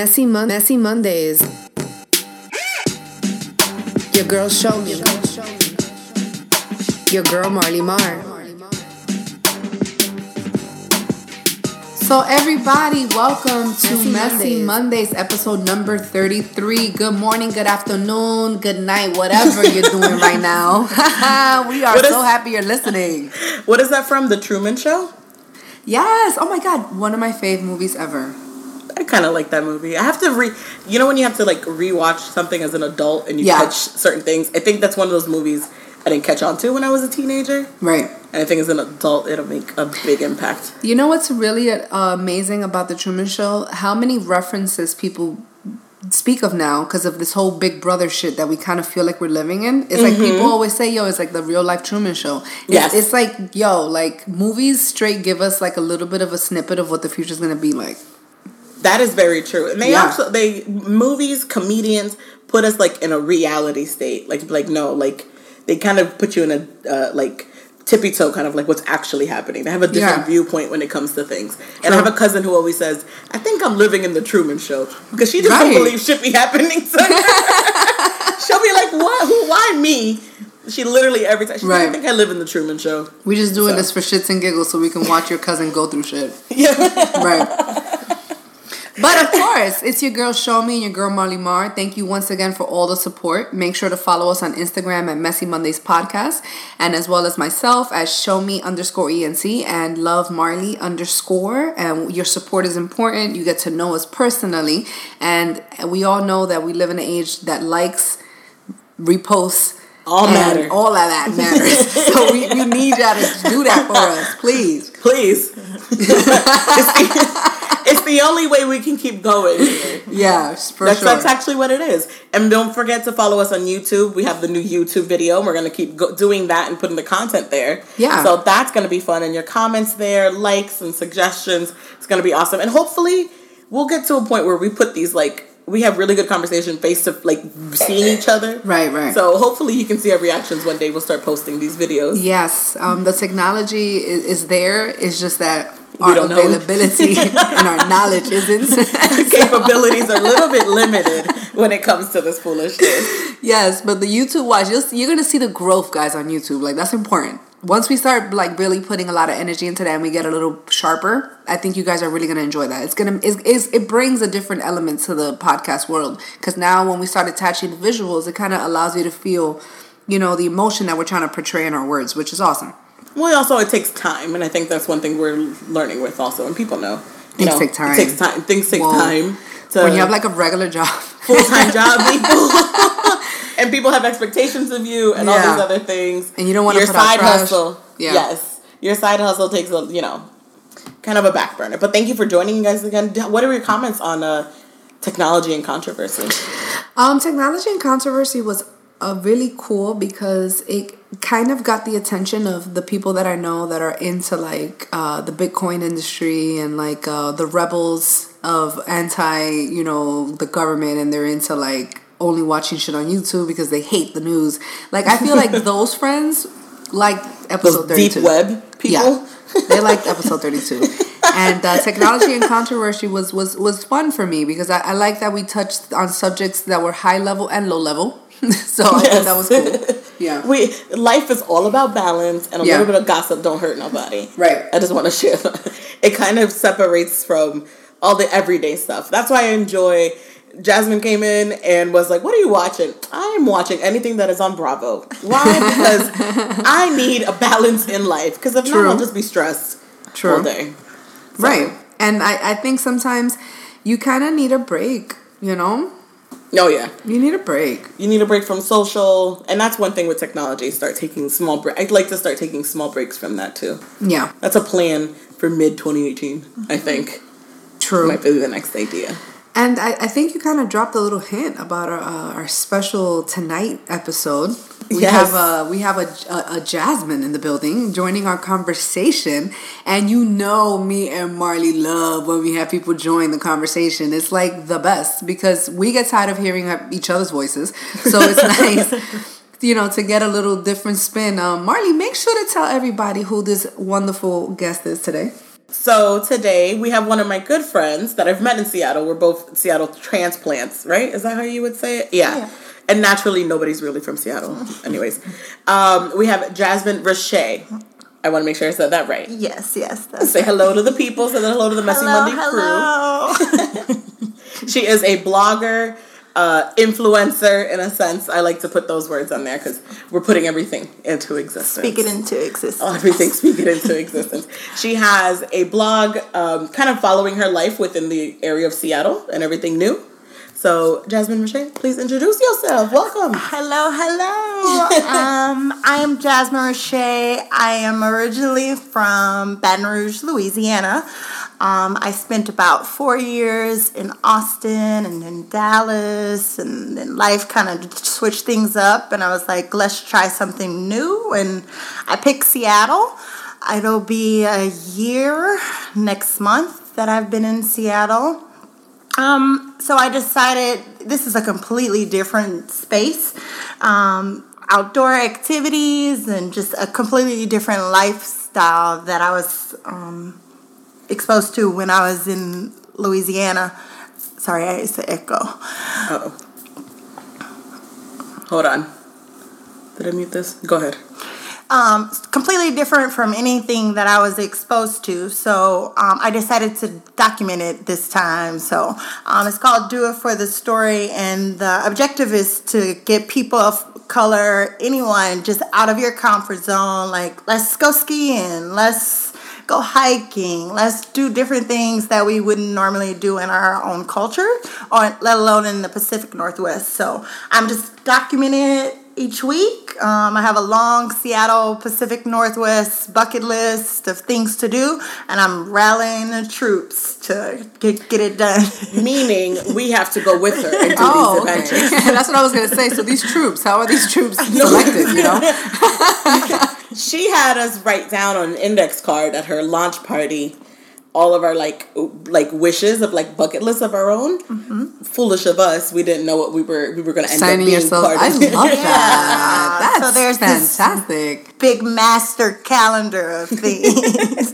Messy, Mon- Messy Mondays. Your girl show me. Your girl Marley Mar. So everybody, welcome to Messy Messy, Mondays. Mondays. episode number 33. Good morning, good afternoon, good night, whatever you're doing right now. we are is- so happy you're listening. What is that from? The Truman Show? Yes. Oh my god, one of my fave movies ever. I kind of like that movie. I have to re. You know when you have to like rewatch something as an adult and you Yeah. catch certain things. I think that's one of those movies I didn't catch on to when I was a teenager, Right. and I think as an adult it'll make a big impact. You know what's really uh, amazing about the Truman Show? How many references people speak of now because of this whole Big Brother shit that we kind of feel like we're living in. It's like people always say, "Yo, it's like the real life Truman Show." It's, Mm-hmm. Yes. it's like, yo, like movies straight give us like a little bit of a snippet of what the future is gonna be like. That is very true. And they Yeah. also they movies comedians put us like in a reality state. Like like no like they kind of put you in a uh, like tippy toe kind of like what's actually happening. They have a different Yeah. viewpoint when it comes to things. And I have a cousin who always says, "I think I'm living in the Truman Show," because she just Right. don't believe shit be happening to her. She'll be like, "What? Who? Why me?" She literally every time she's like, Right. "I think I live in the Truman Show." We just doing So. this for shits and giggles so we can watch your cousin go through shit. Yeah. Right. But of course, it's your girl Show Me and your girl Marley Mar. Thank you once again for all the support. Make sure to follow us on Instagram at Messy Mondays Podcast, and as well as myself as Show Me underscore ENC and Love Marley underscore. And your support is important. You get to know us personally, and we all know that we live in an age that likes, reposts. All matter. All of that matters. so we, we need y'all to do that for us, please. Please. it's, the, only way we can keep going. Yeah, for That's, sure. that's actually what it is. And don't forget to follow us on YouTube. We have the new YouTube video. We're going to keep go- doing that and putting the content there. Yeah. So that's going to be fun. And your comments there, likes and suggestions, it's going to be awesome. And hopefully we'll get to a point where we put these like, we have really good conversation face to like seeing each other. Right, right. So hopefully you can see our reactions one day. We'll start posting these videos. Yes, um, the technology is, is there. It's just that our availability and our knowledge isn't. Capabilities are a little bit limited when it comes to this foolishness. yes, but the YouTube watch, you'll, you're gonna see the growth, guys, on YouTube. Like that's important. Once we start like really putting a lot of energy into that and we get a little sharper, I think you guys are really gonna enjoy that. It's gonna it's, it's, it brings a different element to the podcast world because now when we start attaching the visuals, it kind of allows you to feel, you know, the emotion that we're trying to portray in our words, which is awesome. Well, also it takes time, and I think that's one thing we're learning with also, and people know. You Things know, take time. It takes time. Things take Whoa. time. To When you have like a regular job, full time job, people, and people have expectations of you, and all these other things, And you don't wanna your put side hustle. Yeah. Yes, your side hustle takes a you know, kind of a back burner. But thank you for joining you guys again. What are your comments on uh, technology and controversy? Um, technology and controversy was uh, really cool because it kind of got the attention of the people that I know that are into like uh, the Bitcoin industry and like uh, the rebels of anti, you know, the government, and they're into like only watching shit on YouTube because they hate the news. Like I feel like those friends like episode Those thirty deep web people. Yeah, they liked episode thirty-two, and uh, technology and controversy was was was fun for me because I, I like that we touched on subjects that were high level and low level. so I think that was cool. Yeah, We life is all about balance, and a Yeah. little bit of gossip don't hurt nobody. Right. I just want to share. It kind of separates from all the everyday stuff. That's why I enjoy. Jasmine came in and was like, "What are you watching?" I am watching anything that is on Bravo. Why? Because I need a balance in life. Because if True. not, I'll just be stressed True. all day. So, right. And I I think sometimes you kind of need a break. You know, Oh yeah. you need a break. You need a break from social, and that's one thing with technology. Start taking small break. I'd like to start taking small breaks from that too. Yeah, That's a plan for mid 2018. I mm-hmm. think true. might be the next idea. And I, I think you kind of dropped a little hint about our uh, our special tonight episode. We Yes. have a we have a, a, a Jasmine in the building joining our conversation, and you know me and Marley love when we have people join the conversation. It's like the best because we get tired of hearing each other's voices, so it's nice. You know, to get a little different spin. Um, Marley, make sure to tell everybody who this wonderful guest is today. So today we have one of my good friends that I've met in Seattle. We're both Seattle transplants, right? Is that how you would say it? Yeah. Yeah. And naturally, nobody's really from Seattle. Anyways, um, we have Jasmine Roche. I want to make sure I said that right. Yes, yes. Say hello to the people. Say hello to the Messy hello, Monday hello. crew. She is a blogger, uh, influencer in a sense. I like to put those words on there because we're putting everything into existence. Speak it into existence. Oh, everything speak it into existence. She has a blog um, kind of following her life within the area of Seattle and everything new. So, Jasmine Roche, please introduce yourself. Welcome. Hello, hello. um, I am Jasmine Roche. I am originally from Baton Rouge, Louisiana. Um, I spent about four years in Austin and in Dallas, and then life kind of switched things up. And I was like, let's try something new. And I picked Seattle. It'll be a year next month that I've been in Seattle. Um, so I decided this is a completely different space. Um, outdoor activities and just a completely different lifestyle that I was um, exposed to when I was in Louisiana. Sorry, I used to echo. Oh. Hold on. Did I mute this? Go ahead. um, completely different from anything that I was exposed to. So um, I decided to document it this time. So um, it's called Do It for the Story, and the objective is to get people of color, anyone, just out of your comfort zone. Like, let's go skiing, let's go hiking, let's do different things that we wouldn't normally do in our own culture, or let alone in the Pacific Northwest. So I'm just documenting it each week. Um, I have a long Seattle Pacific Northwest bucket list of things to do, and I'm rallying the troops to get, get it done. Meaning, we have to go with her and do Oh, these okay. adventures. That's what I was gonna say. So these troops, how are these troops selected? You know, She had us write down on an index card at her launch party all of our like like wishes of like bucket lists of our own. Mm-hmm. Foolish of us, we didn't know what we were we were going to end signing up being yourself. part I love that. So That's there's fantastic. Big master calendar of things.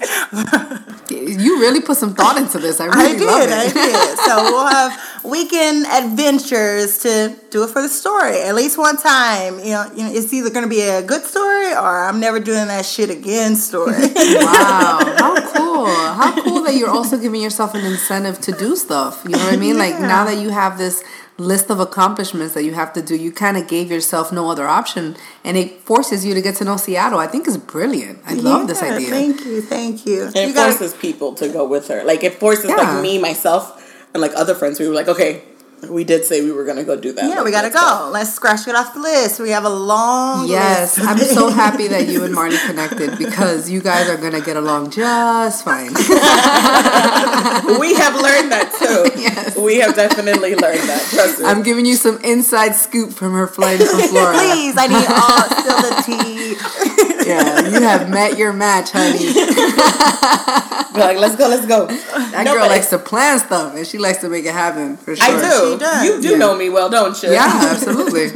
You really put some thought into this. I I really did, love it. I did. So we'll have weekend adventures to do it for the story at least one time. You know, you know, it's either going to be a good story or I'm never doing that shit again story. Wow, how cool! How cool that you're also giving yourself an incentive to do stuff. You know what I mean? Like now that you have this list of accomplishments that you have to do, you kind of gave yourself no other option, and it forces you to get to know Seattle. I think is brilliant. I love this idea. Thank you, thank you. And you it gotta- forces people to go with her. Like it forces Yeah. like me, myself, and like other friends. We were like, okay, we did say we were gonna go do that. yeah, we gotta let's go. Let's scratch it off the list. We have a long Yes, list. I'm so happy that you and Marty connected because you guys are gonna get along just fine. we have learned that too. Yes. We have definitely learned that. Trust me. I'm giving you some inside scoop from her flight from Florida. Please, I need all spill the tea. Yeah, you have met your match, honey. Like, let's go, let's go. That No, girl likes to plan stuff and she likes to make it happen for sure. I do. She does. You do Yeah. know me well, don't you? Yeah, absolutely.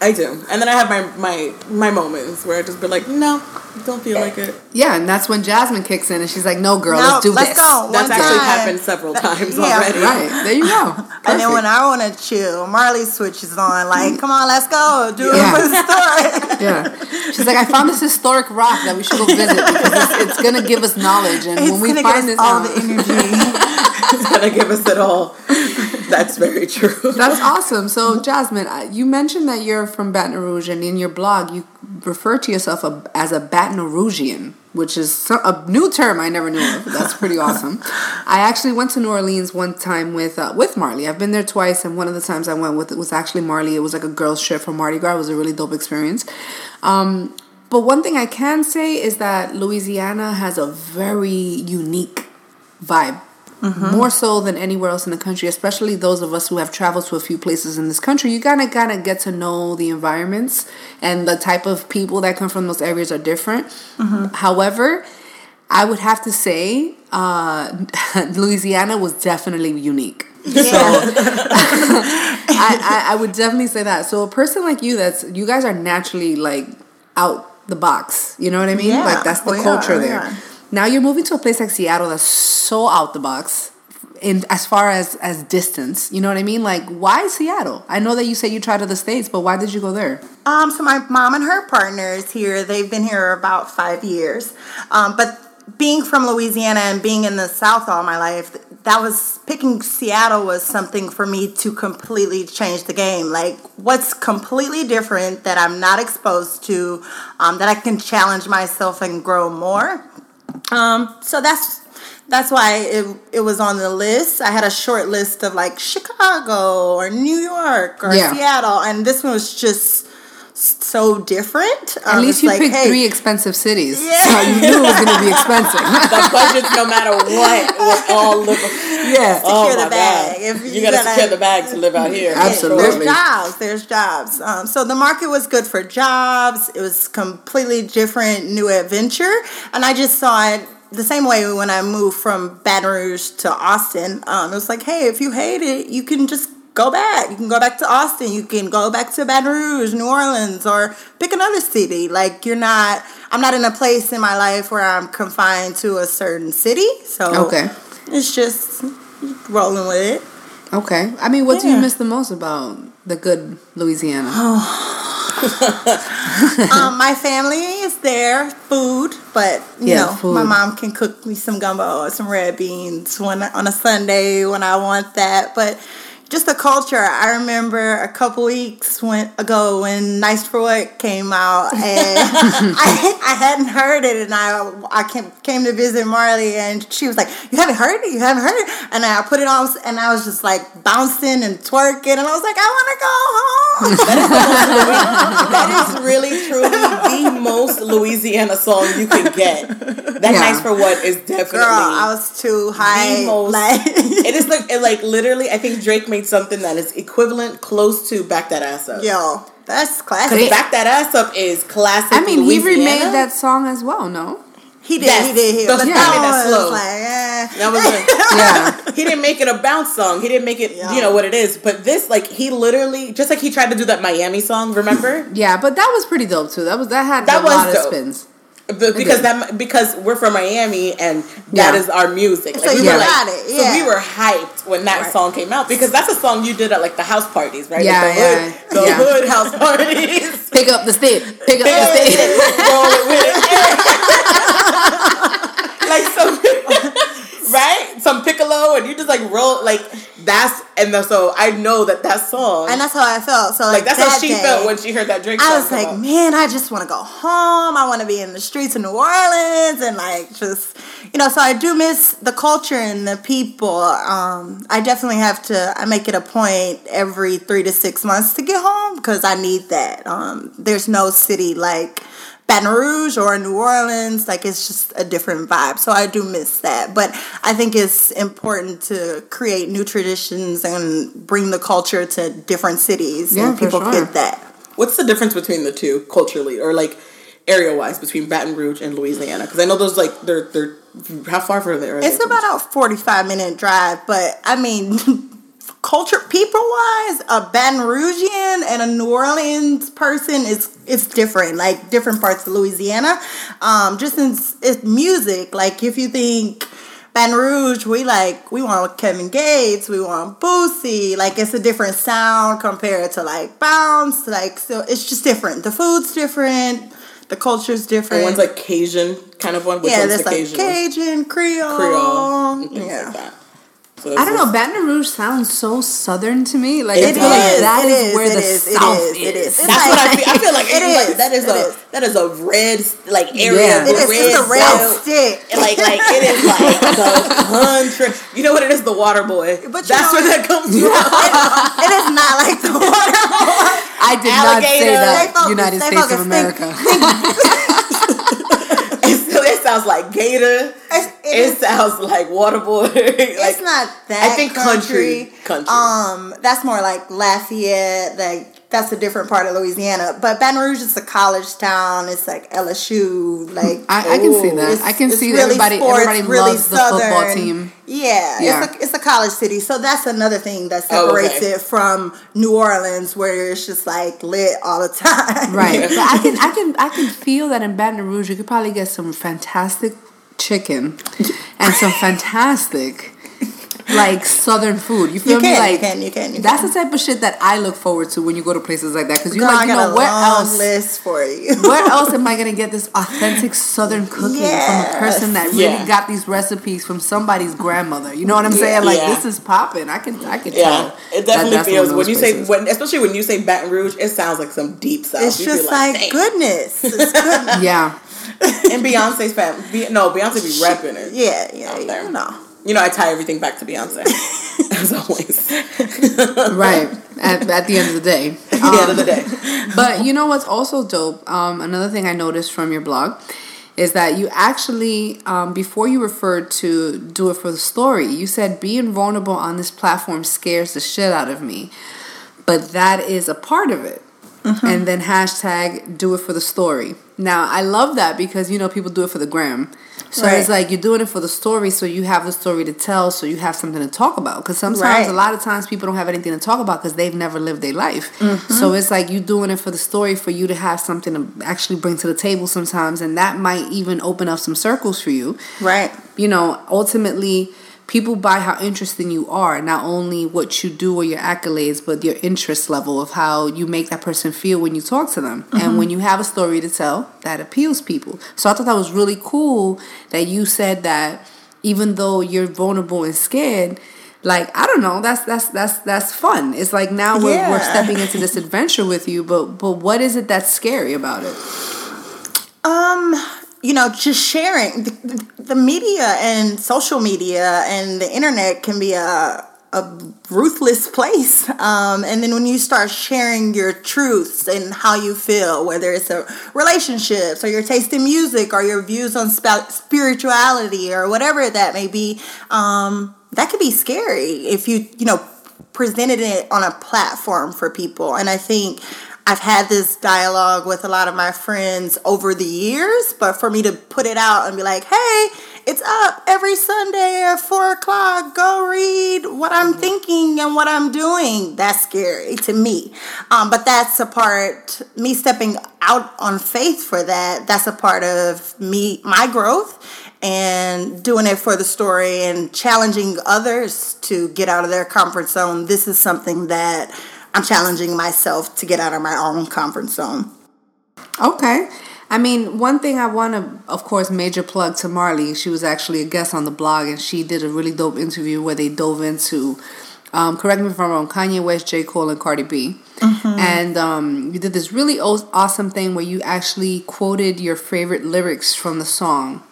I do. And then I have my my my moments where I just be like, no, don't feel like it. Yeah, and that's when Jasmine kicks in and she's like, "No, girl, No, let's do this. let's this." go. That's One actually time. happened several times yeah. already. Right there, you go. And then when I want to chill, Marley switches on. Like, come on, let's go. Do Yeah. it for the story. yeah, she's like, "I found this historic rock that we should go visit because it's, it's gonna give us knowledge, and It's when we find give this all out, the energy. It's gonna give us it all. That's very true. That's awesome. So, Jasmine, uh, you mentioned that you're from Baton Rouge, and in your blog, you refer to yourself a, as a Baton Rougean, which is a new term I never knew of. That's pretty awesome. I actually went to New Orleans one time with uh, with Marley. I've been there twice, and one of the times I went with it was actually Marley. It was like a girls' trip for Mardi Gras. It was a really dope experience. Um, but one thing I can say is that Louisiana has a very unique vibe more so than anywhere else in the country especially those of us who have traveled to a few places in this country you gotta gotta get to know the environments and the type of people that come from those areas are different however i would have to say uh, louisiana was definitely unique Yeah. I, I, I would definitely say that. So a person like you, that's you guys are naturally like out the box. You know what I mean? Yeah, like that's the culture there. Now you're moving to a place like Seattle that's so out the box in as far as as distance. You know what I mean? Like why Seattle? I know that you said you tried other states, but why did you go there? Um, so my mom and her partner is here. They've been here about five years. Um, but being from Louisiana and being in the South all my life, that was picking Seattle was something for me to completely change the game. Like, what's completely different that I'm not exposed to, um, that I can challenge myself and grow more. Um, so that's that's why it, it was on the list. I had a short list of like Chicago or New York or Yeah. Seattle, and this one was just so different. At Um, least you like, picked hey, three expensive cities. Yeah. So you knew it was gonna be expensive. The budgets, no matter what, will all live. yeah. Oh Secure my the bag. God. If you, you gotta, gotta- secure the bag to live out here. Absolutely. There's jobs. There's jobs. Um, so the market was good for jobs. It was completely different, new adventure, and I just saw it the same way when I moved from Baton Rouge to Austin. Um, it was like, hey, if you hate it, you can just go back. You can go back to Austin. You can go back to Baton Rouge, New Orleans, or pick another city. Like you're not. I'm not in a place in my life where I'm confined to a certain city. So Okay. it's just rolling with it. Okay. I mean, what do you miss the most about the good Louisiana? um, my family is there, food, but you Yeah, know, food. my mom can cook me some gumbo or some red beans when on a Sunday when I want that. But just the culture. I remember a couple weeks when, ago when Nice for What came out, and I, I hadn't heard it, and I I came, came to visit Marley, and she was like, "You haven't heard it? You haven't heard it?" And I put it on, and I was just like bouncing and twerking, and I was like, "I want to go home." that is really truly the most Louisiana song you can get. That Yeah. nice for what is definitely Girl, I was too high. the most. like, it is like it like literally. I think Drake made something that is equivalent, close to "Back That Ass Up." yo, that's Because classic. "Back That Ass Up" is classic. I mean, he remade that song as well, no? He did, Yes, he did. He, those but yeah. that made that one slow. was like, eh. That was it. Yeah. he didn't make it a bounce song. He didn't make it, Yeah. you know, what it is. But this, like, he literally, just like he tried to do that Miami song, remember? Yeah, but that was pretty dope too. That was that had That a was lot of spins. Because that because we're from Miami and that Yeah. is our music. So you were got it, So we were hyped when that Right. song came out because that's a song you did at like the house parties, right? Yeah, like the yeah, hood, the yeah. hood house parties. Pick up the stick. Pick up the stick. Roll it with it. like some right? Some piccolo and you just like roll like that's and the, so I know that that song And that's how I felt. So like, like that's that how she day, felt when she heard that Drake. I was like, man, I just want to go home. I want to be in the streets of New Orleans and like just, you know. So I do miss the culture and the people. Um, I definitely have to. I make it a point every three to six months to get home because I need that. Um, there's no city like. Baton Rouge or New Orleans, like it's just a different vibe. So I do miss that. But I think it's important to create new traditions and bring the culture to different cities Yeah, and people sure. get that. What's the difference between the two culturally, or like area wise, between Baton Rouge and Louisiana? Because I know those like they're they're how far from there? are It's from about a 45 minute drive, but I mean, culture, people wise, a Baton Rougean and a New Orleans person is it's different, like different parts of Louisiana. Um, just in it's music, like if you think Baton Rouge, we like we want Kevin Gates, we want Boosie, like it's a different sound compared to like Bounce, like so it's just different. The food's different, the culture's And different. one's like Cajun kind of one. Which yeah, there's the like Cajun? Cajun, Creole, Creole, yeah. like that. So I don't know. Baton Rouge sounds so southern to me. Like It I feel like is, that it is is, where it the is, south is, is. it is. That's like- what I feel. I feel like it is. Like, that is it a is. that is a red like area. Yeah. It is. red a red stick. Like like it is like the country. You know what it is? The water boy. But That's know where that comes from. it is not like the water. boy. I did not say that. United States of America. it, sounds like gator. It's, it sounds like water boy. like, it's not that. I think country. Country. Um, that's more like Lafayette. Like that's a different part of Louisiana. But Baton Rouge is a college town. It's like LSU. Like I, I can see oh, that. I can see really everybody. sports, everybody really loves the football southern. team. Yeah, Yeah. It's, a, it's a college city, so that's another thing that Oh, okay. separates it from New Orleans, where it's just like lit all the time. Right. but I can I can I can feel that in Baton Rouge you could probably get some fantastic chicken and some fantastic like southern food. You feel You me? can, like you can, you can, you that's can. the type of shit that I look forward to when you go to places like that because you're Girl, like, I you got know, a where long else? list for you. Where else am I gonna get this authentic Southern cooking from a person that really Yeah. got these recipes from somebody's grandmother? You know what I'm saying? Like Yeah. this is popping. I can, I can Yeah, tell. it definitely that's one feels when those you say when, especially when you say Baton Rouge, it sounds like some deep south. It's You feel just like, "Damn." goodness. It's goodness. yeah, And Beyonce's fam, Be- no, Beyonce be rapping it. yeah, yeah, there. you know. You know, I tie everything back to Beyonce, as always. right. At, at the end of the day. At the end of the day, But you know what's also dope? Um, another thing I noticed from your blog is that you actually, um, before you referred to do it for the story, you said being vulnerable on this platform scares the shit out of me. But that is a part of it. And then hashtag do it for the story. Now, I love that because, you know, people do it for the gram. So Right. it's like you're doing it for the story, so you have the story to tell, so you have something to talk about. Because sometimes, Right. a lot of times, people don't have anything to talk about because they've never lived their life. Mm-hmm. So it's like you're doing it for the story, for you to have something to actually bring to the table sometimes, and that might even open up some circles for you. Right. You know, ultimately, people buy how interesting you are, not only what you do or your accolades, but your interest level of how you make that person feel when you talk to them. And when you have a story to tell, that appeals people. So I thought that was really cool that you said that even though you're vulnerable and scared, like I don't know, that's that's that's that's fun. It's like now we're, we're stepping into this adventure with you, but but what is it that's scary about it? Um, you know, just sharing the, the media and social media and the internet can be a a ruthless place. Um, and then when you start sharing your truths and how you feel, whether it's a relationships or your taste in music or your views on sp- spirituality or whatever that may be, um, that could be scary if you you know presented it on a platform for people. And I think I've had this dialogue with a lot of my friends over the years, but for me to put it out and be like, hey, it's up every Sunday at four o'clock. Go read what I'm thinking and what I'm doing. That's scary to me. Um, but that's a part, me stepping out on faith for that, that's a part of me, my growth and doing it for the story and challenging others to get out of their comfort zone. This is something that I'm challenging myself to get out of my own comfort zone. Okay. I mean, one thing I want to, of course, major plug to Marley. She was actually a guest on the blog, and she did a really dope interview where they dove into, um, correct me if I'm wrong, Kanye West, J. Cole, and Cardi B. And um, you did this really awesome thing where you actually quoted your favorite lyrics from the song,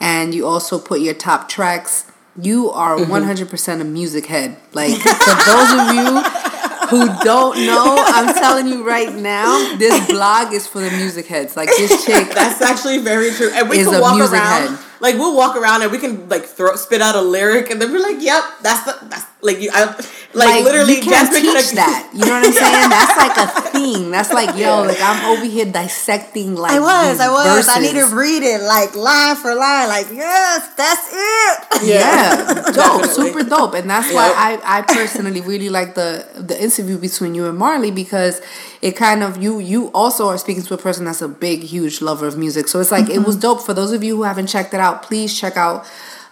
and you also put your top tracks. You are 100% a music head. Like, for those of you who don't know, I'm telling you right now, this blog is for the music heads. Like this chick. that's actually very true. And we Is can a walk music around, head. Like we'll walk around and we can like throw spit out a lyric, and then we're like, "Yep, that's the that's like you." I, like, like, literally, you can't Jasmine teach that. You know what I'm saying? That's like a thing. That's like yo, like I'm over here dissecting like I was, I was. I need to read it like line for line. Like, yes, that's it. Yeah, dope, super dope, and that's why Yep. I, I personally really like the the interview between you and Marley because it kind of you you also are speaking to a person that's a big huge lover of music, so it's like it was mm-hmm. dope for those of you who haven't checked it out. Please check out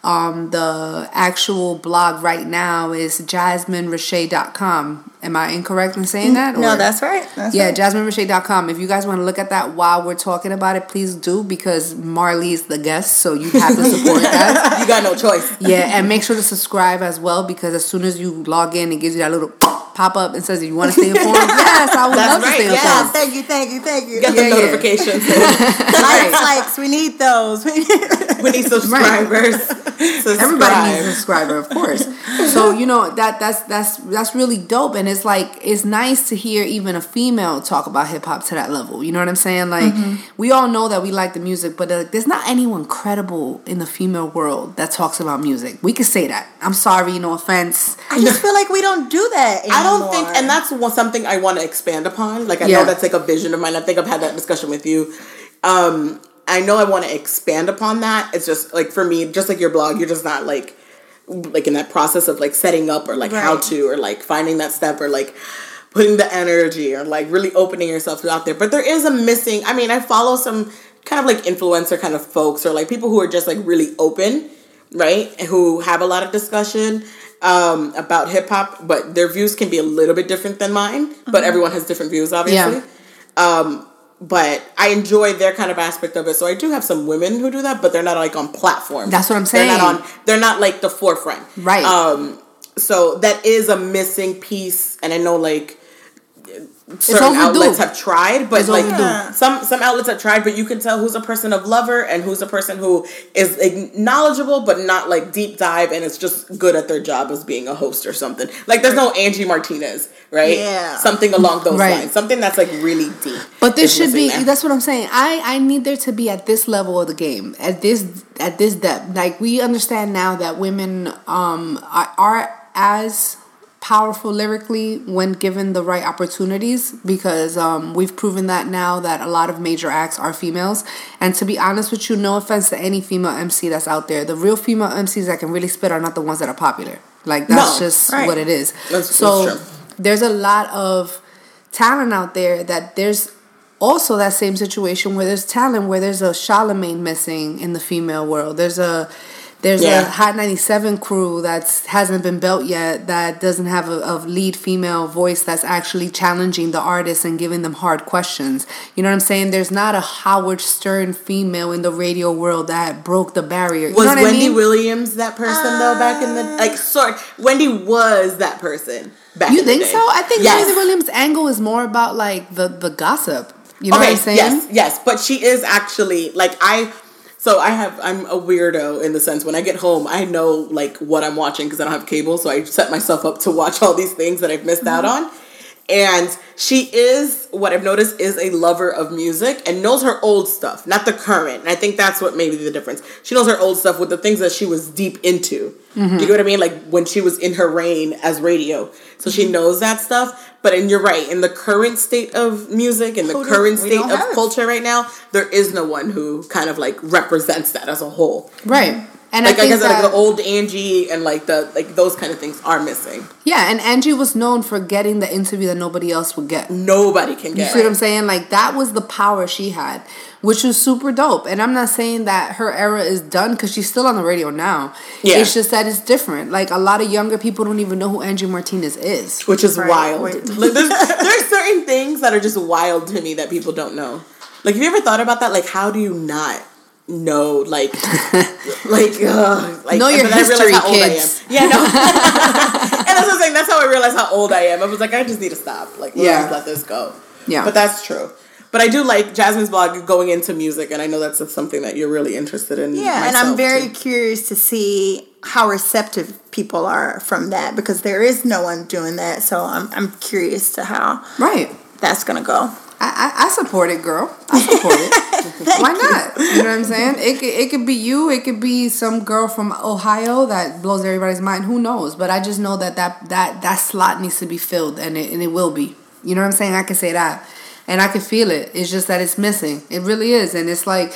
um, the actual blog right now is jasminerichet.com. Am I incorrect in saying that? No, that's right. That's yeah, right. jasminerichet.com. If you guys want to look at that while we're talking about it, please do because Marley's the guest, so you have to support that. You got no choice. Yeah, and make sure to subscribe as well because as soon as you log in, it gives you that little pop up and says, "You want to stay informed?" yes, I would That's love to right, stay yeah. Yeah, informed. thank you, thank you, thank you. Get Yeah, the yeah. notifications. Likes, likes, we need those. we need subscribers. Subscribe. Everybody needs a subscriber, of course. So you know that that's that's that's really dope, and it's like it's nice to hear even a female talk about hip hop to that level. You know what I'm saying? Like we all know that we like the music, but uh, there's not anyone credible in the female world that talks about music. We could say that. I'm sorry, no offense. I just feel like we don't do that anymore. I don't think, and that's one, something I want to expand upon. Like I Yeah. know that's like a vision of mine. I think I've had that discussion with you. Um, I know I want to expand upon that. It's just like for me, just like your blog, you're just not like like in that process of like setting up or like how to or like finding that step or like putting the energy or like really opening yourself out there. But there is a missing. I mean, I follow some kind of like influencer kind of folks or like people who are just like really open, right? Who have a lot of discussion um, about hip hop, but their views can be a little bit different than mine. But everyone has different views, obviously. Um, but I enjoy their kind of aspect of it. So I do have some women who do that, but they're not like on platforms. That's what I'm saying. They're not on. They're not like the forefront, Right. Um, so that is a missing piece, and I know like certain overdue. outlets have tried, but It's like overdue. some some outlets have tried, but you can tell who's a person of lover and who's a person who is like, knowledgeable but not like deep dive and is just good at their job as being a host or something. Like there's no Angie Martinez, right? Yeah. something along those Right. lines, something that's like really deep. But this should be missing there. that's what I'm saying. I I need there to be at this level of the game, at this at this depth. Like we understand now that women um are, are as powerful lyrically when given the right opportunities because um we've proven that now that a lot of major acts are females. And to be honest with you no offense to any female MC that's out there. The real female MCs that can really spit are not the ones that are popular. Like that's No, just right. what it is. That's- so that's there's a lot of talent out there that there's also that same situation where there's talent where there's a Charlemagne missing in the female world. There's a there's a Hot 97 crew that hasn't been built yet that doesn't have a, a lead female voice that's actually challenging the artists and giving them hard questions. You know what I'm saying? There's not a Howard Stern female in the radio world that broke the barrier. You Was Wendy I mean? Williams that person though back in the uh, like sorry Wendy was that person back you in the think so? I think Yes. Wendy Williams' angle is more about like the the gossip. You know what I'm saying? Yes, yes, but she is actually like I. So I have I'm a weirdo in the sense when I get home I know like what I'm watching because I don't have cable, so I set myself up to watch all these things that I've missed out Mm-hmm. on. And she is what I've noticed is a lover of music and knows her old stuff, not the current. And I think that's what made the difference. She knows her old stuff with the things that she was deep into. Mm-hmm. You know what I mean? Like when she was in her reign as radio, so Mm-hmm. she knows that stuff. But and you're right, in the current state of music, in the current state of culture right now, there is no one who kind of like represents that as a whole. Right. And Like I I, think guess like the old Angie and like the like those kind of things are missing. Yeah, and Angie was known for getting the interview that nobody else would get. Nobody can get. You see what I'm saying? Like that was the power she had, which was super dope. And I'm not saying that her era is done because she's still on the radio now. Yeah. It's just that it's different. Like a lot of younger people don't even know who Angie Martinez is. which is Right, wild. wait. Like, there's, there's certain things that are just wild to me that people don't know. Like, have you ever thought about that? Like, how do you not know? Like, like, uh, like Know your and then I history, how old I kids. am. Yeah, no. and that's what I'm saying. That's how I realized how old I am. I was like, I just need to stop. Like, Yeah. just let this go. Yeah. but that's true. But I do like Jasmine's blog going into music, and I know that's something that you're really interested in. Yeah, and I'm very too. curious to see how receptive people are from that because there is no one doing that. So I'm I'm curious to how Right. that's gonna go. I, I, support it, girl. I support it. Why not? You know what I'm saying? It could, it could be you. It could be some girl from Ohio that blows everybody's mind. Who knows? But I just know that that, that, that slot needs to be filled, and it, and it will be. You know what I'm saying? I can say that. And I can feel it. It's just that it's missing. It really is. And it's like,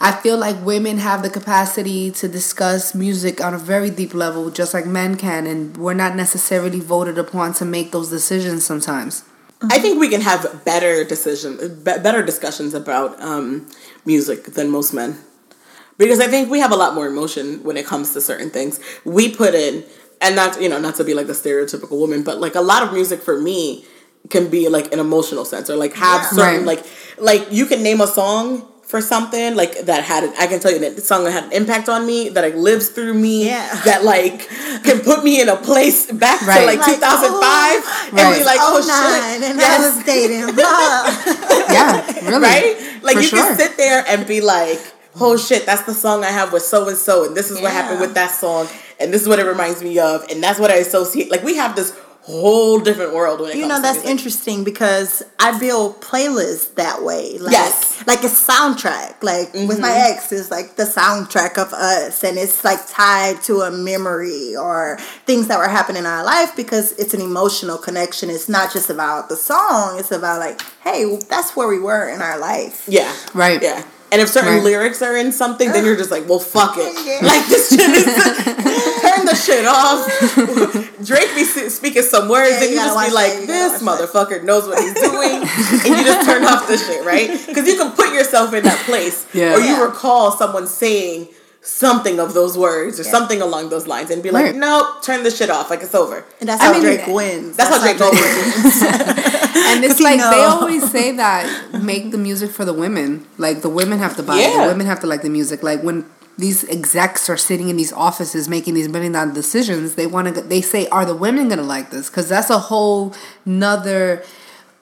I feel like women have the capacity to discuss music on a very deep level, just like men can. And we're not necessarily voted upon to make those decisions sometimes. I think we can have better decision, be- better discussions about um, music than most men, because I think we have a lot more emotion when it comes to certain things. We put in, and not you know not to be like a stereotypical woman, but like a lot of music for me can be like an emotional sense or like have Yeah. certain Right. like like you can name a song for something like that had an, I can tell you that the song had an impact on me that like lives through me Yeah. that like can put me in a place back Right. to like, Like, 2005 and Right. be like oh, oh nine, shit and yes. I was dating. Yeah, really. right? Like For you sure. can sit there and be like, "Oh shit, that's the song I have with so and so, and this is what happened with that song, and this is what it reminds me of, and that's what I associate." Like we have this whole different world when it You comes know to that's music. interesting because I build playlists that way. Like, Yes. like a soundtrack. Like with my Mm-hmm. ex, is like the soundtrack of us, and it's like tied to a memory or things that were happening in our life because it's an emotional connection. It's not just about the song. It's about like, hey, that's where we were in our life. Yeah, Right. Yeah. And if certain Right. lyrics are in something, then you're just like, well, fuck it. Yeah. Like this shit is turn the shit off. Drake be speaking some words, Yeah, and you you just be like, "This watch that." motherfucker knows what he's doing," and you just turn off the shit, right? Because you can put yourself in that place, Yeah. or you Yeah. recall someone saying something of those words or something along those lines, and be like, Right. "Nope, turn the shit off. Like it's over." And that's I how mean, Drake wins. That's, how Drake always wins. And it's like they always say that make the music for the women. Like the women have to buy it. The women have to like the music. Like when these execs are sitting in these offices making these million dollar decisions, they want to. They say, "Are the women gonna like this?" Because that's a whole nother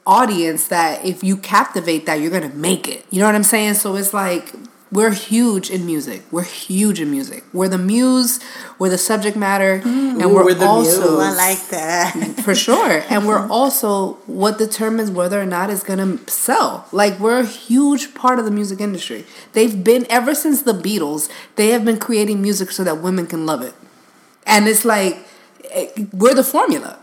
audience that if you captivate that, you're gonna make it. You know what I'm saying? So it's like. We're huge in music. We're huge in music. We're the muse. We're the subject matter, and we're, we're the also Ooh, I like that. for sure. And we're also what determines whether or not it's gonna sell. Like we're a huge part of the music industry. They've been ever since the Beatles. They have been creating music so that women can love it. And it's like eh, we're the formula.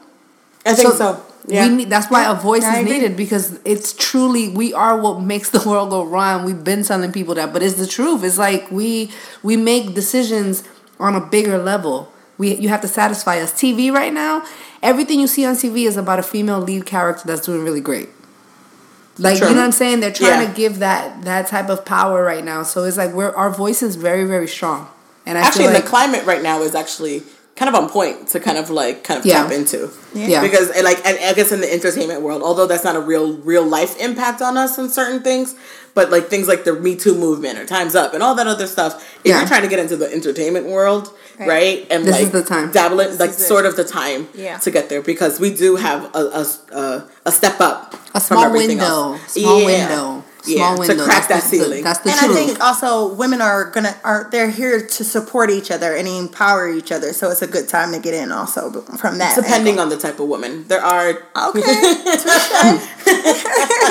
I think so. Yeah. We need, that's why a voice I is agree. needed because it's truly we are what makes the world go round. We've been telling people that, but it's the truth. It's like we we make decisions on a bigger level. We you have to satisfy us. TV right now, everything you see on TV is about a female lead character that's doing really great. Like Sure. you know what I'm saying? They're trying Yeah. to give that that type of power right now. So it's like we're our voice is very very strong. And I actually like the climate right now is actually kind of on point to kind of like kind of Yeah. tap into Yeah. because and like and I guess in the entertainment world although that's not a real real life impact on us in certain things but like things like the Me Too movement or Times Up and all that other stuff if Yeah. you're trying to get into the entertainment world right, Right. and This like is the time. dabble in like is it. sort of the time Yeah. to get there because we do have a a, a, a step up a from small everything window, else. small Yeah. small Yeah, window to crack That's that the- the- ceiling. that's the and truth. I think also women are gonna are they're here to support each other and empower each other. So it's a good time to get in also from that. depending angle. on the type of woman there are Okay.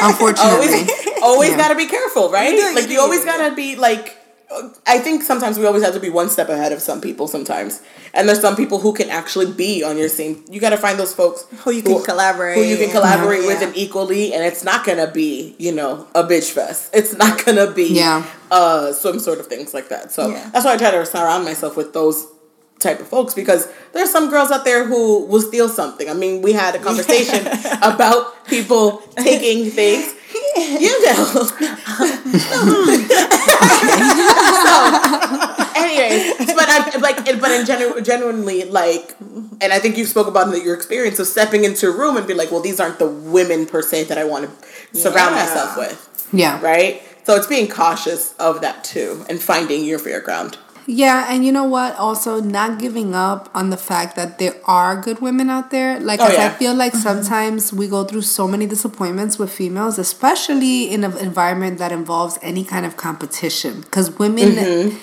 Unfortunately. always always Yeah. got to be careful, right? You do, like you you do. always got to be like. I think sometimes we always have to be one step ahead of some people. Sometimes, and there's some people who can actually be on your same. You got to find those folks Who you can collaborate who you can collaborate Yeah. with, and equally. And it's not gonna be, you know, a bitch fest. It's not gonna be, Yeah. uh, some sort of things like that. So Yeah. that's why I try to surround myself with those type of folks because there's some girls out there who will steal something. I mean, we had a conversation about people taking things. You know. anyways, but I'm like, but in genu- genuinely, like, and I think you spoke about the- your experience of stepping into a room and be like, well, these aren't the women per se that I want to surround Yeah. myself with, yeah. right? So it's being cautious of that too and finding your fair ground. Yeah, and you know what? Also, not giving up on the fact that there are good women out there. Like, Oh, 'cause I feel like sometimes we go through so many disappointments with females, especially in an environment that involves any kind of competition. Because women, Mm-hmm.